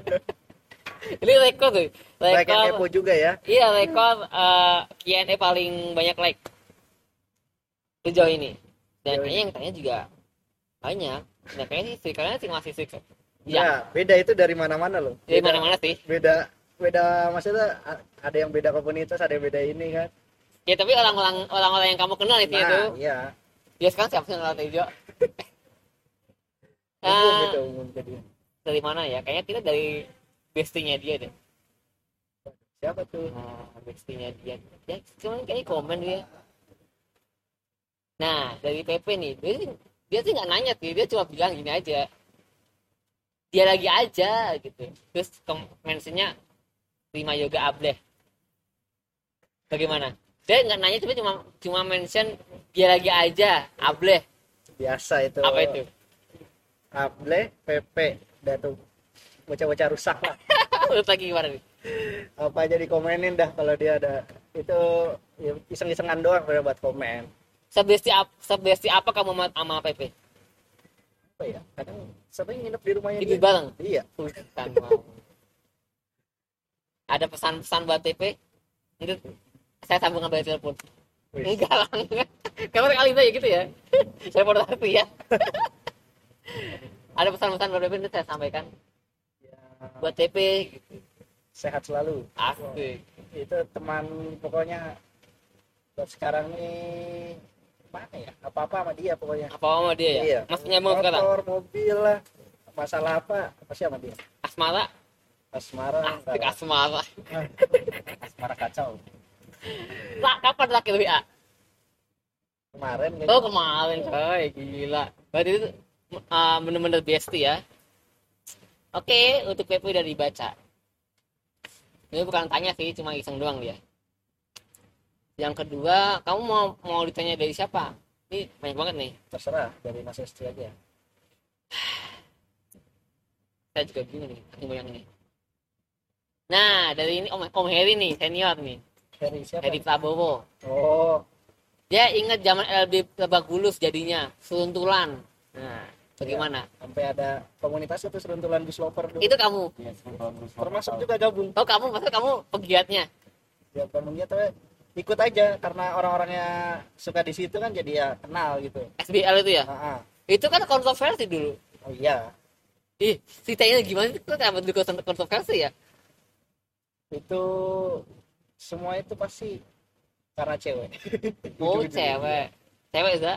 ini rekor tuh. like yang Rekor. kepo juga ya Iya, rekor eh, Q&A paling banyak like. Sejauh ini. Dan kayaknya yang tanya juga banyak. Nah, kayaknya sih kalian sih masih sih. ya Ya, beda itu dari mana-mana loh dari mana-mana sih. beda beda maksudnya ada yang beda komunitas ada yang beda ini kan Ya tapi orang-orang orang-orang yang kamu kenal itu itu. nah iya Ya sekarang siapa sih yang kenal Tejo? umum Ah, gitu umum jadi dari mana ya? Kayaknya kita dari bestinya dia deh. siapa tuh Nah, bestinya dia. Ya, cuman kayaknya komen dia. Nah, dari PP nih, dia, sih- dia sih nggak nanya sih, dia cuma bilang gini aja. Dia lagi aja gitu. Terus mentionnya terima yoga ableh. Bagaimana? Dia nggak nanya, tapi cuma cuma mention dia lagi aja, ableh. biasa itu Apa itu? Able, PP, dan tuh bocah-bocah rusak lah. Menurut lagi gimana nih? Apa aja dikomenin dah kalau dia ada itu ya, iseng-isengan doang pada buat komen. Sebesti apa, sebesti apa kamu sama, PP? Apa ya? Kadang sering nginep di rumahnya dia. bareng? Iya. Bukan. Ada pesan-pesan buat PP? Saya sambung ngambil telepon. Lah, enggak. Kamu kali itu ya gitu ya. saya mau ya. Ada pesan-pesan buat PP itu saya sampaikan Ya, buat TP gitu. sehat selalu. Asik. Itu teman pokoknya buat sekarang nih mana ya? Apa-apa sama dia pokoknya. Apa sama dia ya? Iya. Mas nyambung sekarang. Motor, mobil lah. Masalah apa? Apa sih sama dia? Asmara, Asmara. asik asmara. asmara kacau Lah, kapan terakhir WA? kemarin Oh kayaknya. kemarin coy, gila. Berarti itu uh, bener-bener bestie ya. Oke, untuk PP udah dibaca. Ini bukan tanya sih, cuma iseng doang dia. Yang kedua, kamu mau mau ditanya dari siapa? Ini banyak banget nih. terserah dari Mas Esti aja Saya juga bingung nih, saking banyak nih. Nah, dari ini Om, Om Heri nih, senior nih. Dari siapa Heri Prabowo. oh Dia ingat zaman LB Lebak Bulus jadinya, seruntulan. Nah, bagaimana? sampai ada komunitas itu seruntulan bus lover dulu Itu kamu. termasuk juga gabung Oh kamu, maksud kamu pegiatnya? ya gabungnya tuh ikut aja karena orang-orangnya suka di situ kan jadi ya kenal gitu SBL itu ya? Ah. Itu kan kontroversi dulu. oh iya Ih, ceritanya gimana sih? Kenapa dulu kontroversi ya? itu semua itu pasti karena cewek Oh, cewek. Cewek, Za?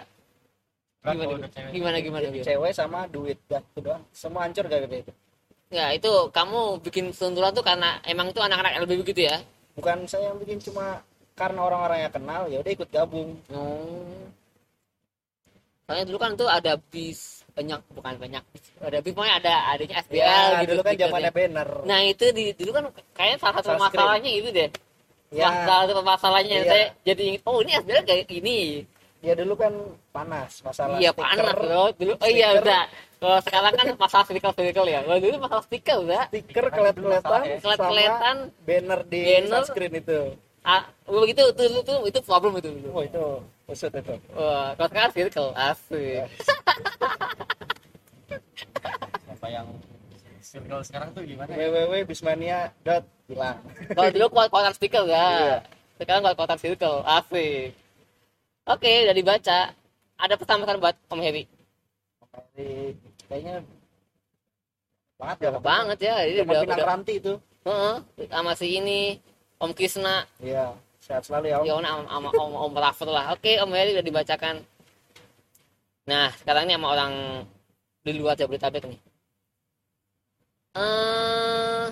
Kan Gimana, udah cewek. gimana, gimana? gimana? cewek sama duit dah itu doang semua hancur gak gitu itu Ya, itu kamu bikin sentuhan tuh karena emang tuh anak-anak LB begitu ya? bukan saya yang bikin cuma karena orang-orang yang kenal ya udah ikut gabung Oh. Soalnya dulu kan tuh ada bis banyak bukan banyak ada bis pokoknya ada adanya SBL ya gitu dulu kan zamannya banner nah itu di dulu kan kayaknya salah satu masalahnya itu deh ya salah satu masalahnya Iya. saya jadi ingat oh ini SBL kayak gini. Ya dulu kan panas masalah iya stiker, panas bro. Dulu oh iya udah. Kalau sekarang kan masalah stiker stiker ya. Kalau dulu masalah stiker udah. Stiker kelet-keletan ya. kelet-keletan sama banner di Banner. sunscreen itu. Ah, begitu itu itu itu, itu problem itu dulu. Oh itu usut itu. Wah kalau sekarang circle asik. Apa yang circle sekarang tuh gimana ya? www.bismania dot hilang. Kalau dulu kuat kuatan stiker ya sekarang kuat kuatan circle asik oke udah dibaca. Ada pesan-pesan buat Om Heri Dari- kayaknya banget ya. Banget ya ini udah, udah Ranti itu. Heeh, sama si ini Om Krisna iya sehat selalu ya om. Yona sama, sama Om Om Raffel lah. Oke Om Heri udah dibacakan. Nah sekarang ini sama orang di luar Jabodetabek nih eh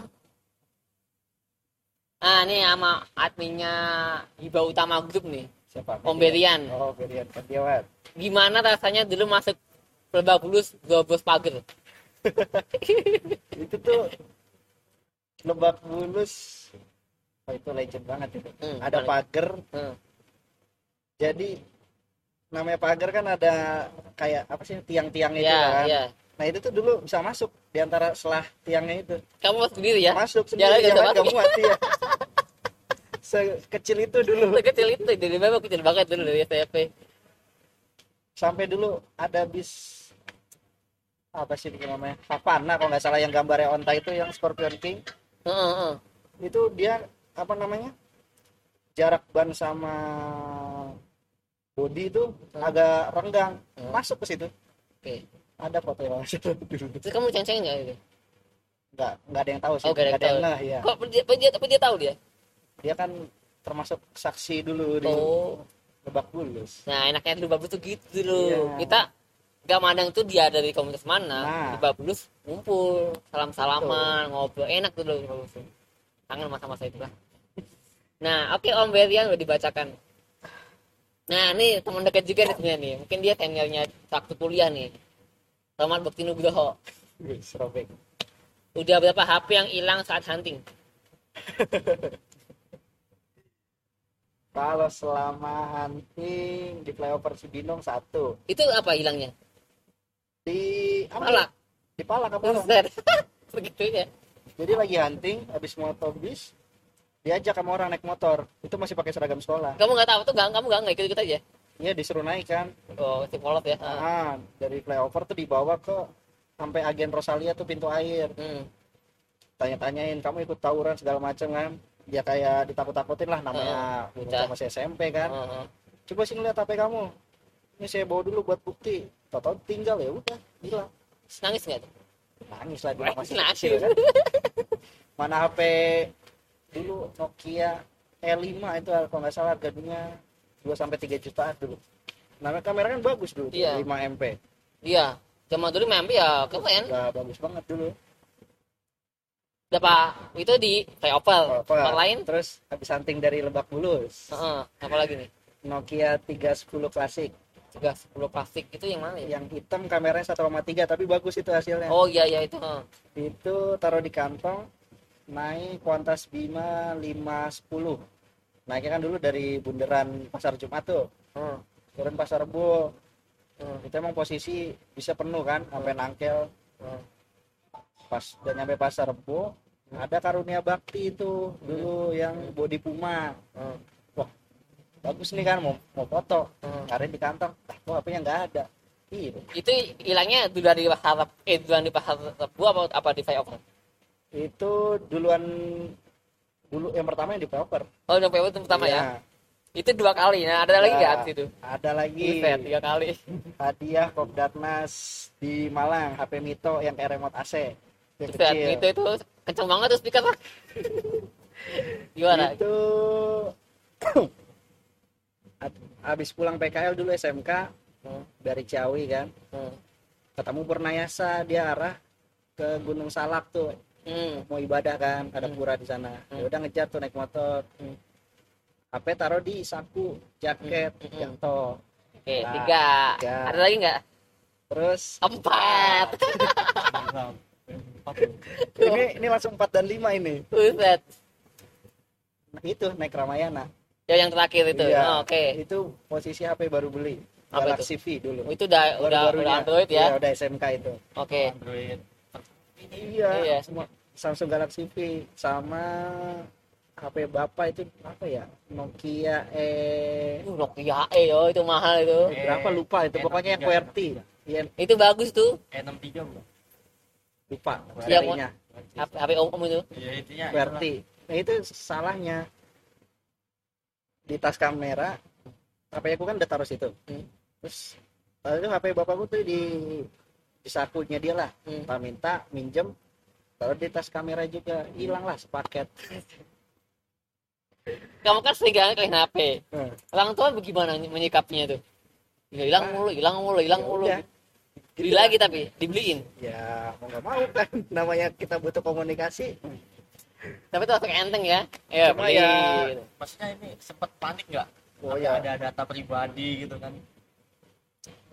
ah ini sama adminnya Hiba Utama Group nih. Siapa? Om Berian. Oh Berian Pandiawan gimana rasanya dulu masuk Lebak Bulus bos pagar itu tuh Lebak Bulus oh, itu legend banget itu. Hmm, ada paling- pagar Hmm. jadi namanya pagar kan ada kayak apa sih tiang-tiang itu Iya, kan? iya. Nah itu tuh dulu bisa masuk di antara selah tiangnya itu Kamu masuk sendiri ya? masuk sendiri jalan gak muat ya sekecil itu dulu Kecil itu dari memang kecil banget dulu dari STP. sampai dulu ada bis apa sih itu namanya Havana kalau nggak salah yang gambarnya onta itu yang Scorpion King Heeh, heeh. itu dia apa namanya jarak ban sama body itu agak renggang Hmm. masuk ke situ Oke. Ada foto yang Terus kamu ceng-ceng nggak itu? nggak nggak ada yang tahu sih Oh, nggak ada yang ngeh ya Kok dia, apa dia, apa dia tahu dia? dia kan termasuk saksi dulu di Oh. Lebak Bulus Nah, enaknya dulu Babus tuh gitu dulu. Iya. Kita gak mandang tuh dia dari komunitas mana. Nah. Di Babulus ngumpul, salam-salaman, ngobrol. Enak tuh dulu di Babulus. Kangen masa-masa itu lah. Nah, oke Om Berian udah dibacakan. Nah, ini teman dekat juga nih sebenarnya nih. Mungkin dia seniornya waktu kuliah nih. Selamat Bakti Nugroho. Wih, serobek Udah berapa HP yang hilang saat hunting? kalau selama hunting di flyover Cibinong satu Itu apa hilangnya? di Palak. di Palak apa. Begitu ya. jadi lagi hunting habis motor bis diajak sama orang naik motor itu masih pakai seragam sekolah Kamu nggak tahu tuh nggak kamu nggak nggak ikut-ikut aja. Iya disuruh naik kan Oh, si polot ya. Ah. dari flyover tuh dibawa ke sampai agen Rosalia tuh pintu air Hmm. tanya-tanyain kamu ikut tawuran segala macam kan ya kayak ditakut-takutin lah namanya Oh, bocah masih SMP kan Oh, oh. coba sih ngeliat HP kamu ini saya bawa dulu buat bukti tau tinggal ya udah hilang Nangis nggak tuh? nangis lah dulu masih Nangis. kecil kan mana HP dulu Nokia E5 itu kalau nggak salah harganya 2 sampai 3 jutaan dulu namanya kamera kan bagus dulu Iya. 5 MP Iya. Zaman dulu memang ya keren. Nggak bagus banget dulu Berapa itu di flyover. Apa? Tempat lain? terus habis hunting dari Lebak Bulus Heeh. Apa lagi nih? Nokia 310 klasik tiga sepuluh plastik itu yang mana ya yang hitam kameranya 1,3 tapi bagus itu hasilnya oh iya iya itu oh. itu taruh di kantong naik kuantas Bima 510 naiknya kan dulu dari bundaran pasar Jumat tuh. Oh. turun pasar Rebo. Hmm. itu emang posisi bisa penuh kan sampai nangkel. Hmm. pas udah nyampe pasar Rebo ada karunia bakti itu dulu yang body puma. Hmm. bagus nih kan mau mau foto. Hmm. karena di kantong ah kok HP-nya nggak ada? Iya. Itu hilangnya duluan di pasar eh duluan di pasar Rebo apa apa di flyover? Itu duluan dulu yang pertama yang di Proper oh yang flyover itu pertama ya? Iya. itu dua kali. Nah ada lagi Ya, nggak abis itu? Ada lagi. Buset, tiga kali. Hadiah Kopdarnas di Malang HP Mito yang kayak remote AC yang Buset, kecil. Itu itu kenceng banget tuh speaker. Gimana? Itu habis pulang PKL dulu SMK Hmm. dari Ciawi kan. Hmm. ketemu Purnayasa dia arah ke Gunung Salak tuh Hmm. mau ibadah kan ada Hmm. pura di sana. Hmm. ya udah ngejar tuh naik motor. Hmm. HP taruh di saku jaket Hmm. Hmm. yang to oke Nah, tiga. tiga. ada lagi nggak? Terus? Empat. Ini ini langsung 4 dan 5 ini. Buset. nah, itu naik Ramayana. Ya yang terakhir itu. Iya. Oh, oke. Itu posisi HP baru beli. Apa Galaxy V dulu. Oh, itu udah udah udah Android ya? Iya, udah SMK itu. Oke. Android iya, Iya. semua. Samsung Galaxy V sama HP bapak itu apa ya? Nokia eh Uh, Nokia E yo itu mahal itu. Eh, berapa? Lupa itu. Eh, pokoknya yang. QWERTY. Iya. Itu bagus tuh. E63 bukan? lupa. Iya, serinya HP, HP om itu. Ya intinya QWERTY. Nah itu salahnya. Di tas kamera HP aku kan udah taruh situ. Hmm. terus lalu HP bapakku tuh di sakunya dia lah. Hmm. Pak minta minjem taruh di tas kamera juga. Hilang lah sepaket. Kamu kan sering kan kalian HP Hmm. orang tua bagaimana menyikapinya tuh? Ya, hilang mulu hilang mulu hilang Ya mulu. beli lagi tapi dibeliin. Ya mau nggak mau kan. Namanya kita butuh komunikasi. Tapi itu langsung enteng ya. Ya Cuma ya- maksudnya ini sempat panik nggak? oh ya ada data pribadi gitu kan?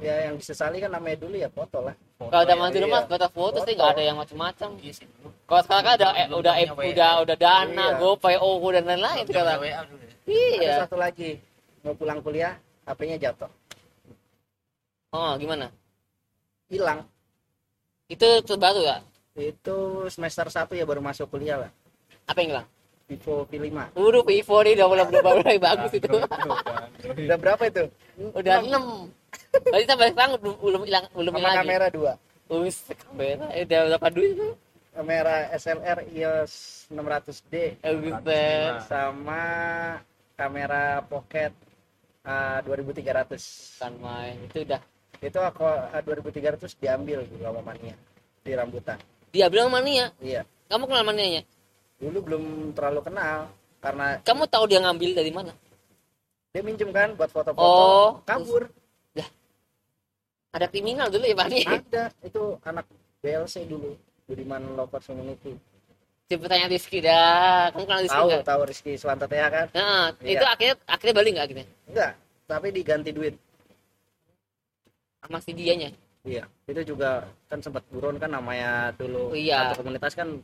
Ya yang disesali kan namanya dulu ya foto lah. Foto kalau zaman dulu mas batas foto. sih Foto. nggak ada yang macam-macam Iya sih kalau sekarang kan udah eh, udah eh, udah udah dana Iya. gopay OVO dan lain-lain ya. iya. Ada satu lagi mau pulang kuliah HP-nya jatuh. Oh gimana? Hilang. Itu terbaru ya itu semester 1 ya baru masuk kuliah lah apa yang hilang Vivo V5 Waduh, Vivo nih udah mulai berubah mulai bagus itu. udah berapa itu Udah 6. Berarti sampai sekarang belum belum hilang belum sama hilang lagi. kamera dua Us, kamera. Eh, udah berapa duit itu? kamera SLR EOS 600D Eh, buset. sama kamera pocket uh, 2300 Kan main. Itu udah. itu aku uh, 2300 diambil dulu sama mania di rambutan Dia bilang mania. iya Kamu kenal manianya? Dulu belum terlalu kenal karena Kamu tahu dia ngambil dari mana? dia minjem kan buat foto-foto Oh, kabur ada kriminal dulu ya mania. ada itu anak BLC dulu Budiman Lovers Community Coba tanya Rizky dah. Kamu kenal Rizky tahu enggak? tahu Rizky Swanto Tea kan Nah, Iya. itu akhirnya akhirnya balik enggak akhirnya? enggak tapi diganti duit Sama si dianya. iya itu juga kan sempat buron kan namanya dulu Oh, iya. satu komunitas kan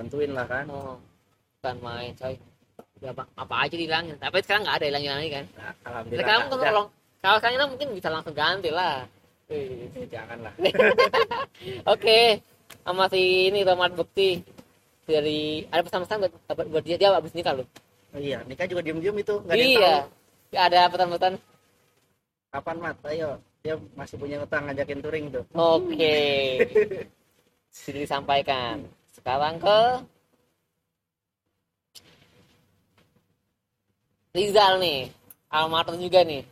bantuin lah kan Oh, kan main, coy. Ya, apa, apa aja dihilangin. Tapi sekarang nggak ada hilang-hilang lagi kan? nah, alhamdulillah Sekarang ada. kalau kalau sekarang kita mungkin bisa langsung ganti lah. Eh, jangan lah Oke, sama si ini Romat Bukti dari ada pesan-pesan buat, buat, buat dia dia habis nikah loh. iya nikah juga diem-diem itu nggak ada Iya, tahu ada pesan-pesan. kapan mat ayo dia masih punya utang ngajakin touring tuh Oke, sini disampaikan. Sekarang ke Rizal nih, almarhum juga nih.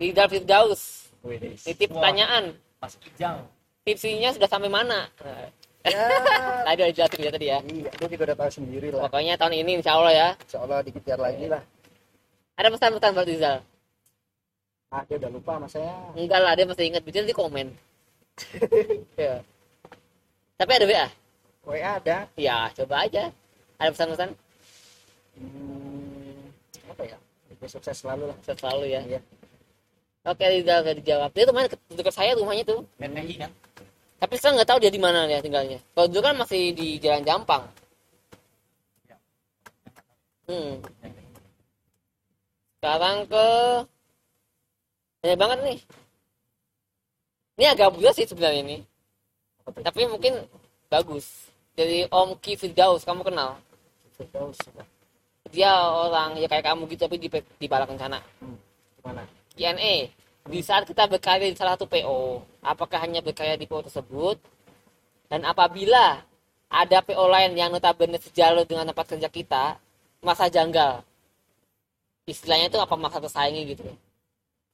Rizal Firdaus, titip Wah. pertanyaan. Pas kijang. Tipsinya sudah sampai mana? Ya Tadi udah jelasin ya tadi ya. iya dia juga udah tahu sendiri lah Pokoknya tahun ini insya Allah ya. insya Allah dikejar lagi lah Ada pesan-pesan buat Rizal? ah dia udah lupa sama saya Enggak lah, dia masih ingat. Bisa di komen. ya. Tapi ada WA? WA ada Ya, coba aja. Ada pesan-pesan? hmm, apa ya sukses selalu lah Sukses selalu ya. Iya. Oke, tidak nggak dijawab. Dia teman dekat saya rumahnya tuh. PTI kan Tapi saya nggak tahu dia di mana dia tinggalnya. Kalau dulu kan masih di Jalan Jampang. Hmm. Sekarang ke banyak banget nih. Ini agak bulat sih sebenarnya ini. Tapi mungkin bagus. Dari Om Ki Firdaus, kamu kenal? Firdaus Dia orang ya kayak kamu gitu tapi di di bala kencana. gimana? INE di saat kita berkarya di salah satu PO apakah hanya berkarya di PO tersebut? Dan apabila ada PO lain yang notabene sejalur dengan tempat kerja kita masa janggal? Istilahnya itu apa masa tersaingi gitu?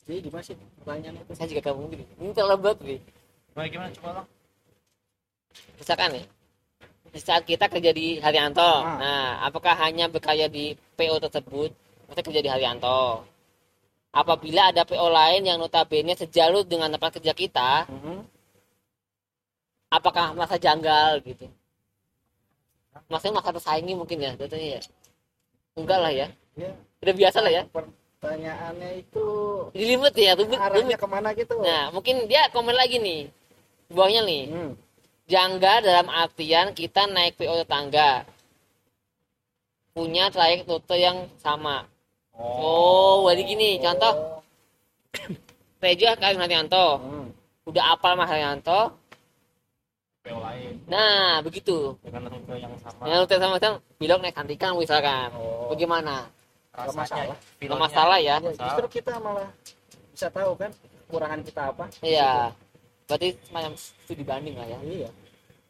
Jadi gimana sih? Pertanyaannya itu saya juga gak mungkin. Ini terlebat nih gimana gimana? Coba bang. Misalkan nih di saat kita kerja di Haryanto. Ah. nah apakah hanya berkarya di PO tersebut? Kita kerja di Haryanto. Apabila ada PO lain yang notabene sejalur dengan tempat kerja kita Mhm. apakah merasa janggal gitu? Maksudnya masa tersaingi mungkin ya datanya ya? Enggak lah ya. Ya. Udah biasa lah ya? Pertanyaannya itu jadi limit ya rumit arahnya rumit ke mana gitu? Nah mungkin dia komen lagi nih di bawahnya nih. Hmm. Janggal dalam artian kita naik PO tetangga. Punya trayek rute yang sama. Oh jadi gini contoh. Oh. Tejo kalian Haryanto Hmm. udah apal Mas Haryanto. PO lain. Nah begitu. Dengan rute yang sama. Yang rute sama sama belok naik Kantikan misalkan. Oh. bagaimana? Masalah. masalah ya. Ya, justru kita malah bisa tahu kan kekurangan kita apa. Iya. Berarti semacam studi banding lah ya. iya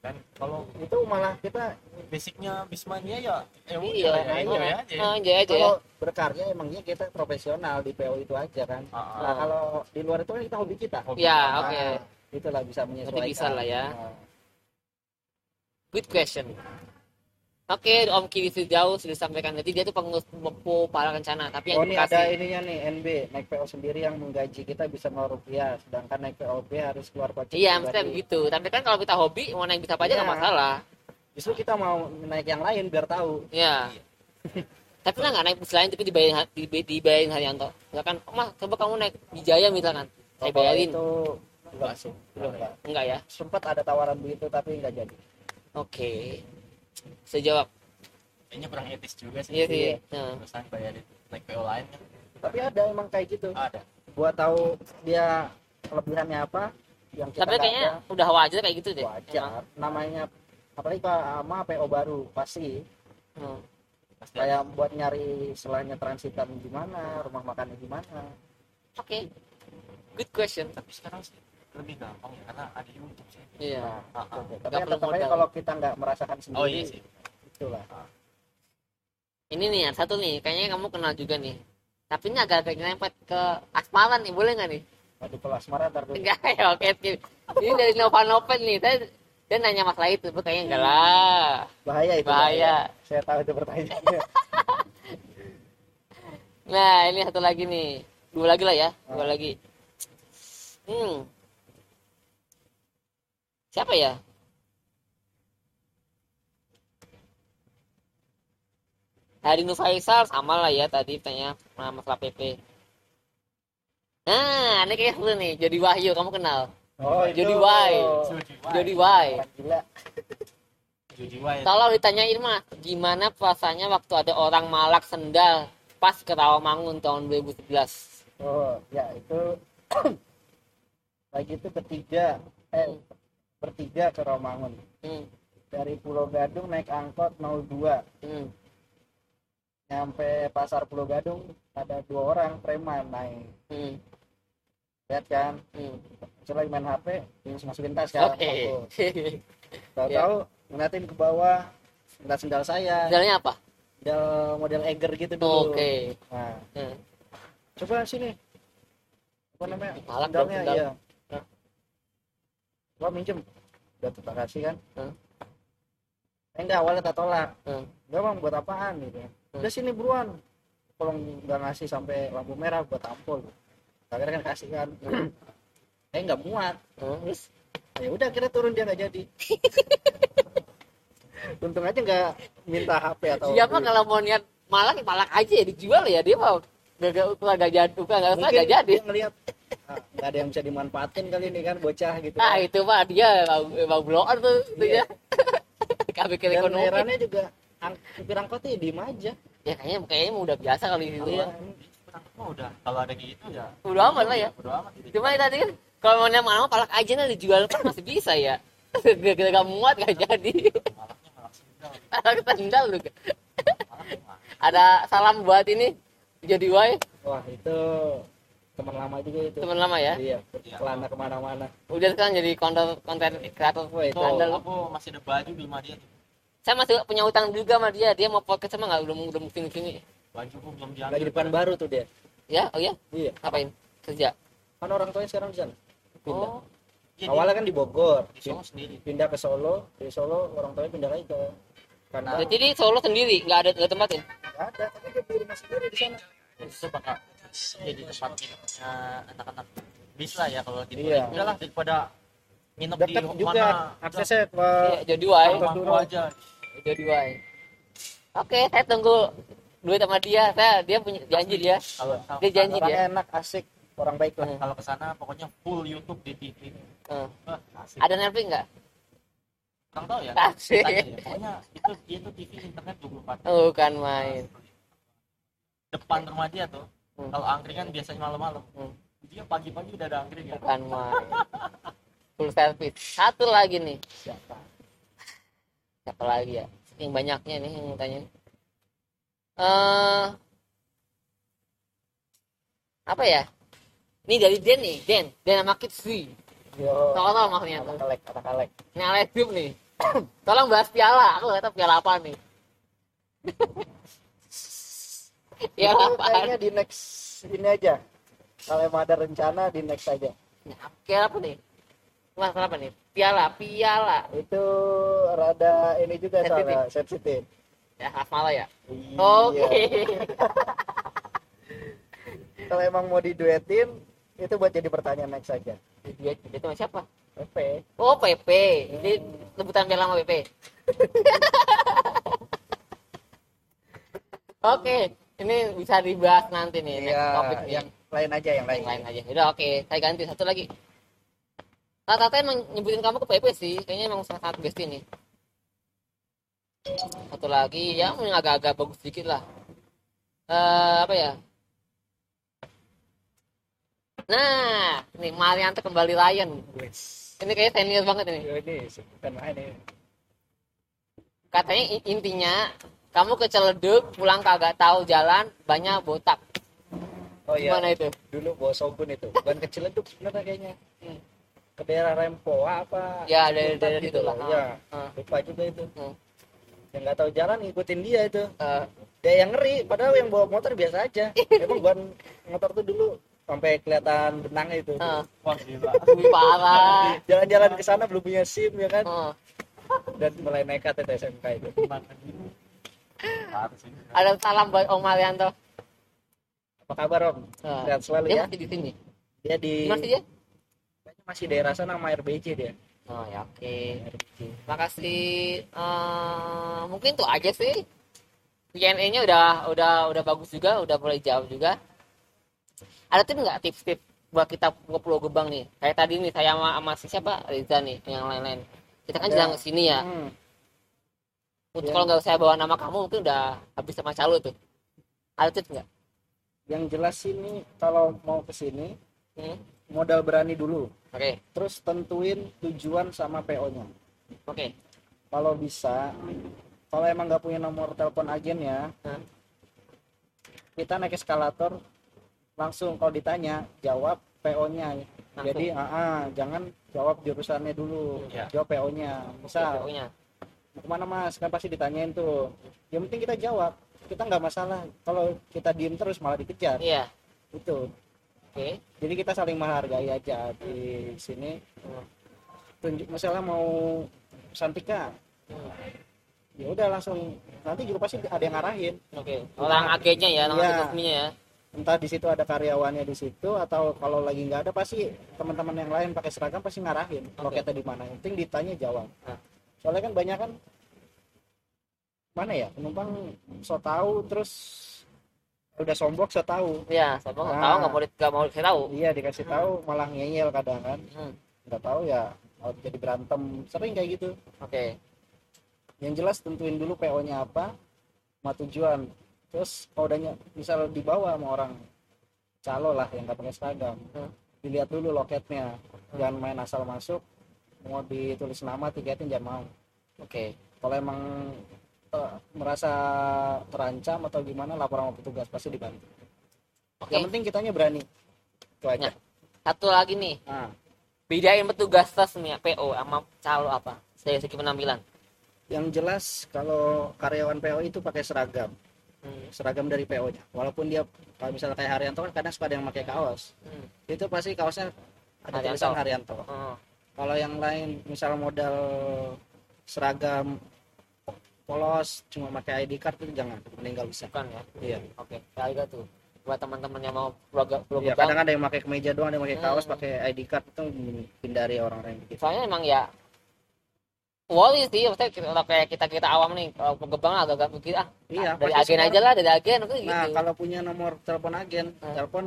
dan kalau itu malah kita basicnya bismania ya ya udah Iya, ya, iya. enjoy aja Oh, enjoy aja ya. kalau berkarya emangnya kita profesional di PO itu aja kan Ah, ah. nah kalau di luar itu kan kita hobi kita Hobi Ya, oke. Nah, itulah bisa menyesuaikan bisa lah ya. Nah, Good question. Oke, Om Kiri jauh sudah sampaikan tadi dia tuh pengurus Popo Pala Kencana, tapi yang oh ini ada ininya nih NB naik PO sendiri yang menggaji kita bisa 0 rupiah sedangkan naik POB harus keluar kocek Iya, mesti begitu. Tapi kan kalau kita hobi mau naik bisa apa aja nggak Iya. masalah. justru kita mau naik yang lain biar tahu Iya. tapi kan nggak naik bus lain tapi dibayarin dibayarin, Haryanto. Misalkan, oh, mas coba kamu naik di Jaya misalkan, saya bayarin. itu enggak sih belum enggak Enggak ya? sempat ada tawaran begitu tapi enggak jadi Oke. Saya jawab. kayaknya kurang etis juga sih Iya sih. Iya. Nah, terusan bayarin naik PO lain kan tapi ada emang kayak gitu ada buat tahu dia kelebihannya apa yang kita tapi kayaknya ada, udah wajar kayak gitu deh. wajar namanya apalagi kalau sama PO baru pasti Hmm. pasti ada kayak buat nyari selanya transitan gimana rumah makannya gimana Oke. Good question. tapi sekarang sih lebih gampang ya karena ada YouTube sih Iya. Ah, ah. Nggak tapi aja modal. kalau kita nggak merasakan sendiri oh iya sih itulah Ini nih, satu nih, kayaknya kamu kenal juga nih. Tapi ini agak-agak nyempet ke asmara nih, boleh nggak nih? Waduh kalau asmara ntar dulu Enggak ya, oke. skip. Ini dari Nova Nopen nih, saya dia nanya masalah itu, tapi kayaknya enggak lah. bahaya itu Bahaya. saya tahu itu pertanyaannya Nah, ini satu lagi nih. Dua lagi lah ya, dua lagi. Hmm. Siapa ya? Hari Faisal sama lah ya tadi tanya masalah PP. Nah, ini kayak seru nih, Jody Wahyu, kamu kenal? oh Jody Wai. Jody Wai. Orang gila Jody Wai Kalau ditanyain mah, gimana perasaannya waktu ada orang malak sendal pas ke Rawamangun tahun 2011? oh ya itu lagi itu ketiga eh bertiga ke Romangun Hmm, dari Pulau Gadung naik angkot 02 hmm, nyampe pasar Pulau Gadung ada dua orang preman naik hmm, lihat kan hmm. lagi main HP terus masukin tas kan Oke. aku. tahu-tahu ngeliatin ke bawah ngeliat sendal saya Sendalnya apa? sendal model Eger gitu dulu Oke. nah Hmm. coba sini apa namanya sendalnya sendal. iya nah. coba minjem terima kasih kan? Hmm. enggak awalnya tak tolak. Hmm. enggak bang buat apaan gitu udah sini buruan. Kalau nggak ngasih sampai lampu merah buat tampol akhirnya kan kasih kan. Eh nggak muat. Hmm, Terus? ya udah kita turun dia nggak jadi. Untung aja nggak minta HP atau Dia mah kalau mau niat malak, ya malak aja ya dijual ya dia mah. Gak gak gak jadi, gak gak jadi. ngelihat nggak ada yang bisa dimanfaatin kali ini kan bocah gitu. Ah kan. itu mah dia emang, emang blower tuh itu Iya. ya. Kami kira ekonomi. herannya juga ang- supir angkotnya diem aja. Ya kayaknya kayaknya udah biasa kali itu Iya. ya Mah udah kalau ada gitu ya. Udah aman lah ya. Udah amat gitu. cuma tadi kan kalau mau mana palak aja nih dijual kan masih bisa ya. Gak, gak, muat gak jadi. Palak sendal lu. mah ada salam buat ini jadi why wah itu teman lama juga itu. Teman lama ya? Iya celana ke mana-mana. Udah sekarang jadi konten konten kreator. Wah, itu aku masih ada baju di rumah dia tuh. Saya masih punya utang juga sama dia. Dia mau podcast sama nggak? Udah udah sini sini baju pun belum lagi diambil depan baru tuh dia. Ya? Oh ya iya. Ngapain? Kerja? Kan orang tuanya sekarang di sana. Pindah. Oh. Iya, awalnya kan di Bogor. di Solo sendiri. Pindah ke Solo. Dari Solo orang tuanya pindah lagi ke karena jadi di Solo sendiri? Nggak ada nggak tempatin nggak ada tapi dia beli rumah sendiri di sana. Itu bakal jadi tempat nginepnya anak-anak bis lah ya kalau gitu Iya. udahlah daripada nginep dekat di juga mana aksesnya ke Iya, jadi mampu Duro. aja. Jadi why oke saya tunggu duit sama dia. Saya dia punya janji dia. Kalau dia janji dia. enak asik. Orang baik lah. Hmm. kalau ke sana pokoknya full YouTube di TV Wah, asik. Ada Netflix nggak? Kurang tahu ya. Asik. Tanya ya. pokoknya itu dia tuh TV internet 24 oh kan main. Depan rumah dia tuh Hmm. kalau angkringan biasanya malam-malam. Hmm. dia pagi-pagi udah ada angkringan. Bukan main full service satu lagi nih. Siapa? Siapa lagi ya? Yang banyaknya nih yang tanya eh apa ya? Ini dari Den nih. Den. Den sama Kitsi tau tau maksudnya tuh. Kalek anak kalek. Ini Alex nih. Tolong bahas piala. Aku nggak tahu piala apa nih piala Itu kayaknya di next ini aja. Kalau emang ada rencana di next aja. Piala apa nih? Masalah apa nih? Piala piala. Itu rada ini juga Sensitif. soalnya sensitif. Ya Asmala ya? Iya. oke. Kalau emang mau diduetin itu buat jadi pertanyaan next aja. Dia dia sama siapa? Pepe oh PP ini sebutan piala sama PP oke ini bisa dibahas nanti nih next Iya, topik nih. yang lain aja yang lain. Yang lain aja. Udah oke saya ganti satu lagi. Rata-rata emang nyebutin kamu ke PP sih kayaknya emang sangat sangat best ini satu lagi ya yang agak-agak bagus sedikit lah. Eh apa ya? Nah ini Marianto kembali Lion. Ini kayak senior banget ini. Ini bukan main ini? Katanya intinya kamu keceleduk pulang kagak tahu jalan banyak botak. Oh iya. Gimana itu? Dulu bawa sogun itu. Bukan kecil itu sebenarnya kayaknya. Hmm. ke daerah Rempoa apa? Ya, dari- dari situ lah. ya Ah. lupa juga itu. Hmm. yang nggak tahu jalan ngikutin dia itu. Eh, dia yang ngeri padahal yang bawa motor biasa aja. Emang ban motor tuh dulu sampai kelihatan benangnya itu. Eh, wah gila. Parah. Jalan-jalan ke sana belum punya SIM ya kan? Eh, dan mulai nekat itu SMK itu ada salam buat Om Marianto apa kabar Om? Eh, sehat selalu dia ya? masih di sini? Dia di masih dia? Kayaknya masih daerah sana sama RBC dia. Oh ya oke. RBC makasih Eh, mungkin tuh aja sih. Q&A nya udah udah udah bagus juga udah mulai jauh juga. Ada tips nggak tips-tips buat kita ke Pulau Gebang nih? Kayak tadi nih saya sama, sama si siapa? Riza nih yang lain-lain. Kita kan ke sini ya. Hmm. Untuk Ya. kalau nggak saya bawa nama kamu mungkin udah habis sama calo tuh. Ada tips nggak? Yang jelas ini kalau mau ke sini Hmm, modal berani dulu. Oke. Terus tentuin tujuan sama PO nya oke. Kalau bisa kalau emang nggak punya nomor telepon agennya Hmm. kita naik eskalator langsung kalau ditanya jawab PO-nya Langsung. jadi ah, ah, jangan jawab jurusannya dulu Ya. jawab PO-nya misal pokoknya mau ke mana mas? Kan pasti ditanyain tuh. Yang penting kita jawab. Kita nggak masalah. Kalau kita diem terus malah dikejar. Iya. Itu oke. Jadi kita saling menghargai aja di sini. Tunjuk misalnya mau Santika. Ya udah langsung. Nanti juga pasti ada yang ngarahin. Oke. Orang agennya ya orang resminya ya. Entah di situ ada karyawannya di situ atau kalau lagi nggak ada pasti teman-teman yang lain pakai seragam pasti ngarahin Oke. loketnya di mana. Penting ditanya jawab. Nah. Soalnya kan banyak kan mana ya penumpang so tahu terus udah sombong saya tahu ya sombong nggak Ah. tahu nggak mau nggak mau dikasih tahu iya dikasih tahu malah ngeyel kadang kan. Hmm, nggak tahu ya mau jadi berantem sering kayak gitu. Oke. Yang jelas tentuin dulu PO nya apa sama tujuan. Terus kalau udah ny- misal dibawa sama orang calo lah yang nggak pakai seragam. Hmm. dilihat dulu loketnya. Jangan main asal masuk mau ditulis nama tiketnya jangan mau. Oke kalau emang eh, merasa terancam atau gimana lapor sama petugas pasti dibantu. Oke. Yang penting kitanya berani. Itu aja. Nah. satu lagi nih. Nah, bedain petugas resmi PO sama calo apa? Dari segi penampilan. Yang jelas kalau karyawan PO itu pakai seragam. Hmm, seragam dari PO nya walaupun dia kalau misalnya kayak Haryanto kan kadang suka ada yang pakai kaos. Hmm. itu pasti kaosnya ada Haryanto. tulisan Haryanto. Oh, kalau yang lain misal modal seragam polos cuma pakai ID card itu jangan mending nggak usah bukan ya iya oke Kaliga tuh buat teman-teman yang mau program Iya, program kadang ada yang pakai kemeja doang, ada yang pakai kaos, Hmm. pakai ID card itu hindari orang-orang begitu. soalnya emang ya Wally sih, maksudnya kita, kalau kayak kita kita awam nih, kalau pegebang agak-agak begitu ah, Iya, dari agen sekarang- aja lah, dari agen itu gitu. Nah, kalau punya nomor telepon agen, Hmm. telepon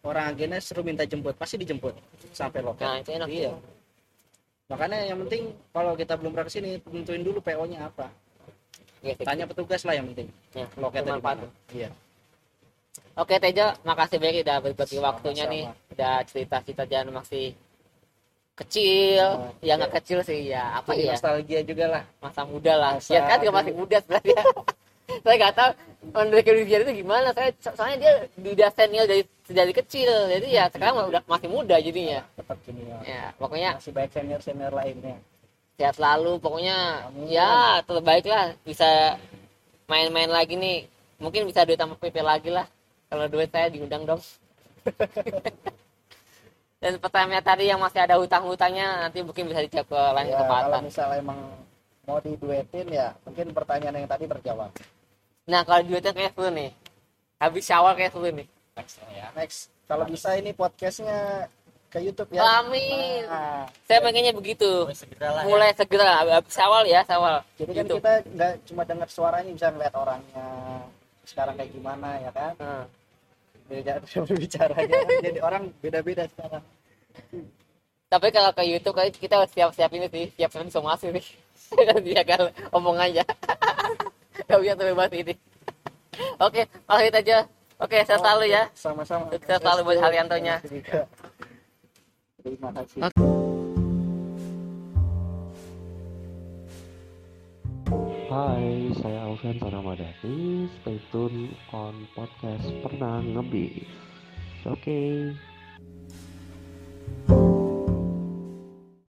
orang agennya seru minta jemput, pasti dijemput sampai loket. Nah, itu enak. Iya. Makanya yang penting kalau kita belum pernah ke sini, tentuin dulu PO-nya apa. Iya sih. Tanya petugas lah yang penting. Ya, Loketnya di mana. Iya. Oke Tejo, makasih banyak udah berbagi waktunya nih, udah cerita-cerita jangan masih kecil, Oh, ya nggak kecil sih ya apa Jadi ya nostalgia juga lah. masa muda lah, Masa ya kan juga masih muda sebenarnya. saya nggak tahu Andre Kirwizia itu gimana, saya so- soalnya dia senior dari dari kecil, jadi ya sekarang udah masih muda jadinya. Tetap gini ya. Ya pokoknya Masih baik senior-senior lainnya. sehat selalu pokoknya Amin. ya terbaik lah bisa main-main lagi nih mungkin bisa duit sama PP lagi lah kalau duit saya diundang dong dan pertanyaan tadi yang masih ada hutang-hutangnya nanti mungkin bisa dijawab ke lain Ya, kalau misalnya emang mau diduetin ya, mungkin pertanyaan yang tadi terjawab. nah kalau duitnya kayak seru nih habis syawal kayak seru nih ya. Next, kalau bisa ini podcastnya ke YouTube ya. amin Nah, saya pengennya begitu Mulai segera lah ya. mulai segera habis syawal ya syawal jadi kan YouTube. kita nggak cuma dengar suaranya bisa ngeliat orangnya sekarang kayak gimana ya kan Hmm. beda jadi orang beda-beda sekarang Tapi kalau ke YouTube kan kita siap-siap ini sih, siap siap somasi nih. Dia kan omong aja. Gak bisa bebas ini. Oke, makasih aja. Oke, saya selalu ya. sama-sama Sukses selalu buat Haryantonya. terima kasih Hai, saya Alfian Sanamadani. Stay tune on podcast Pernah Ngebis. Oke.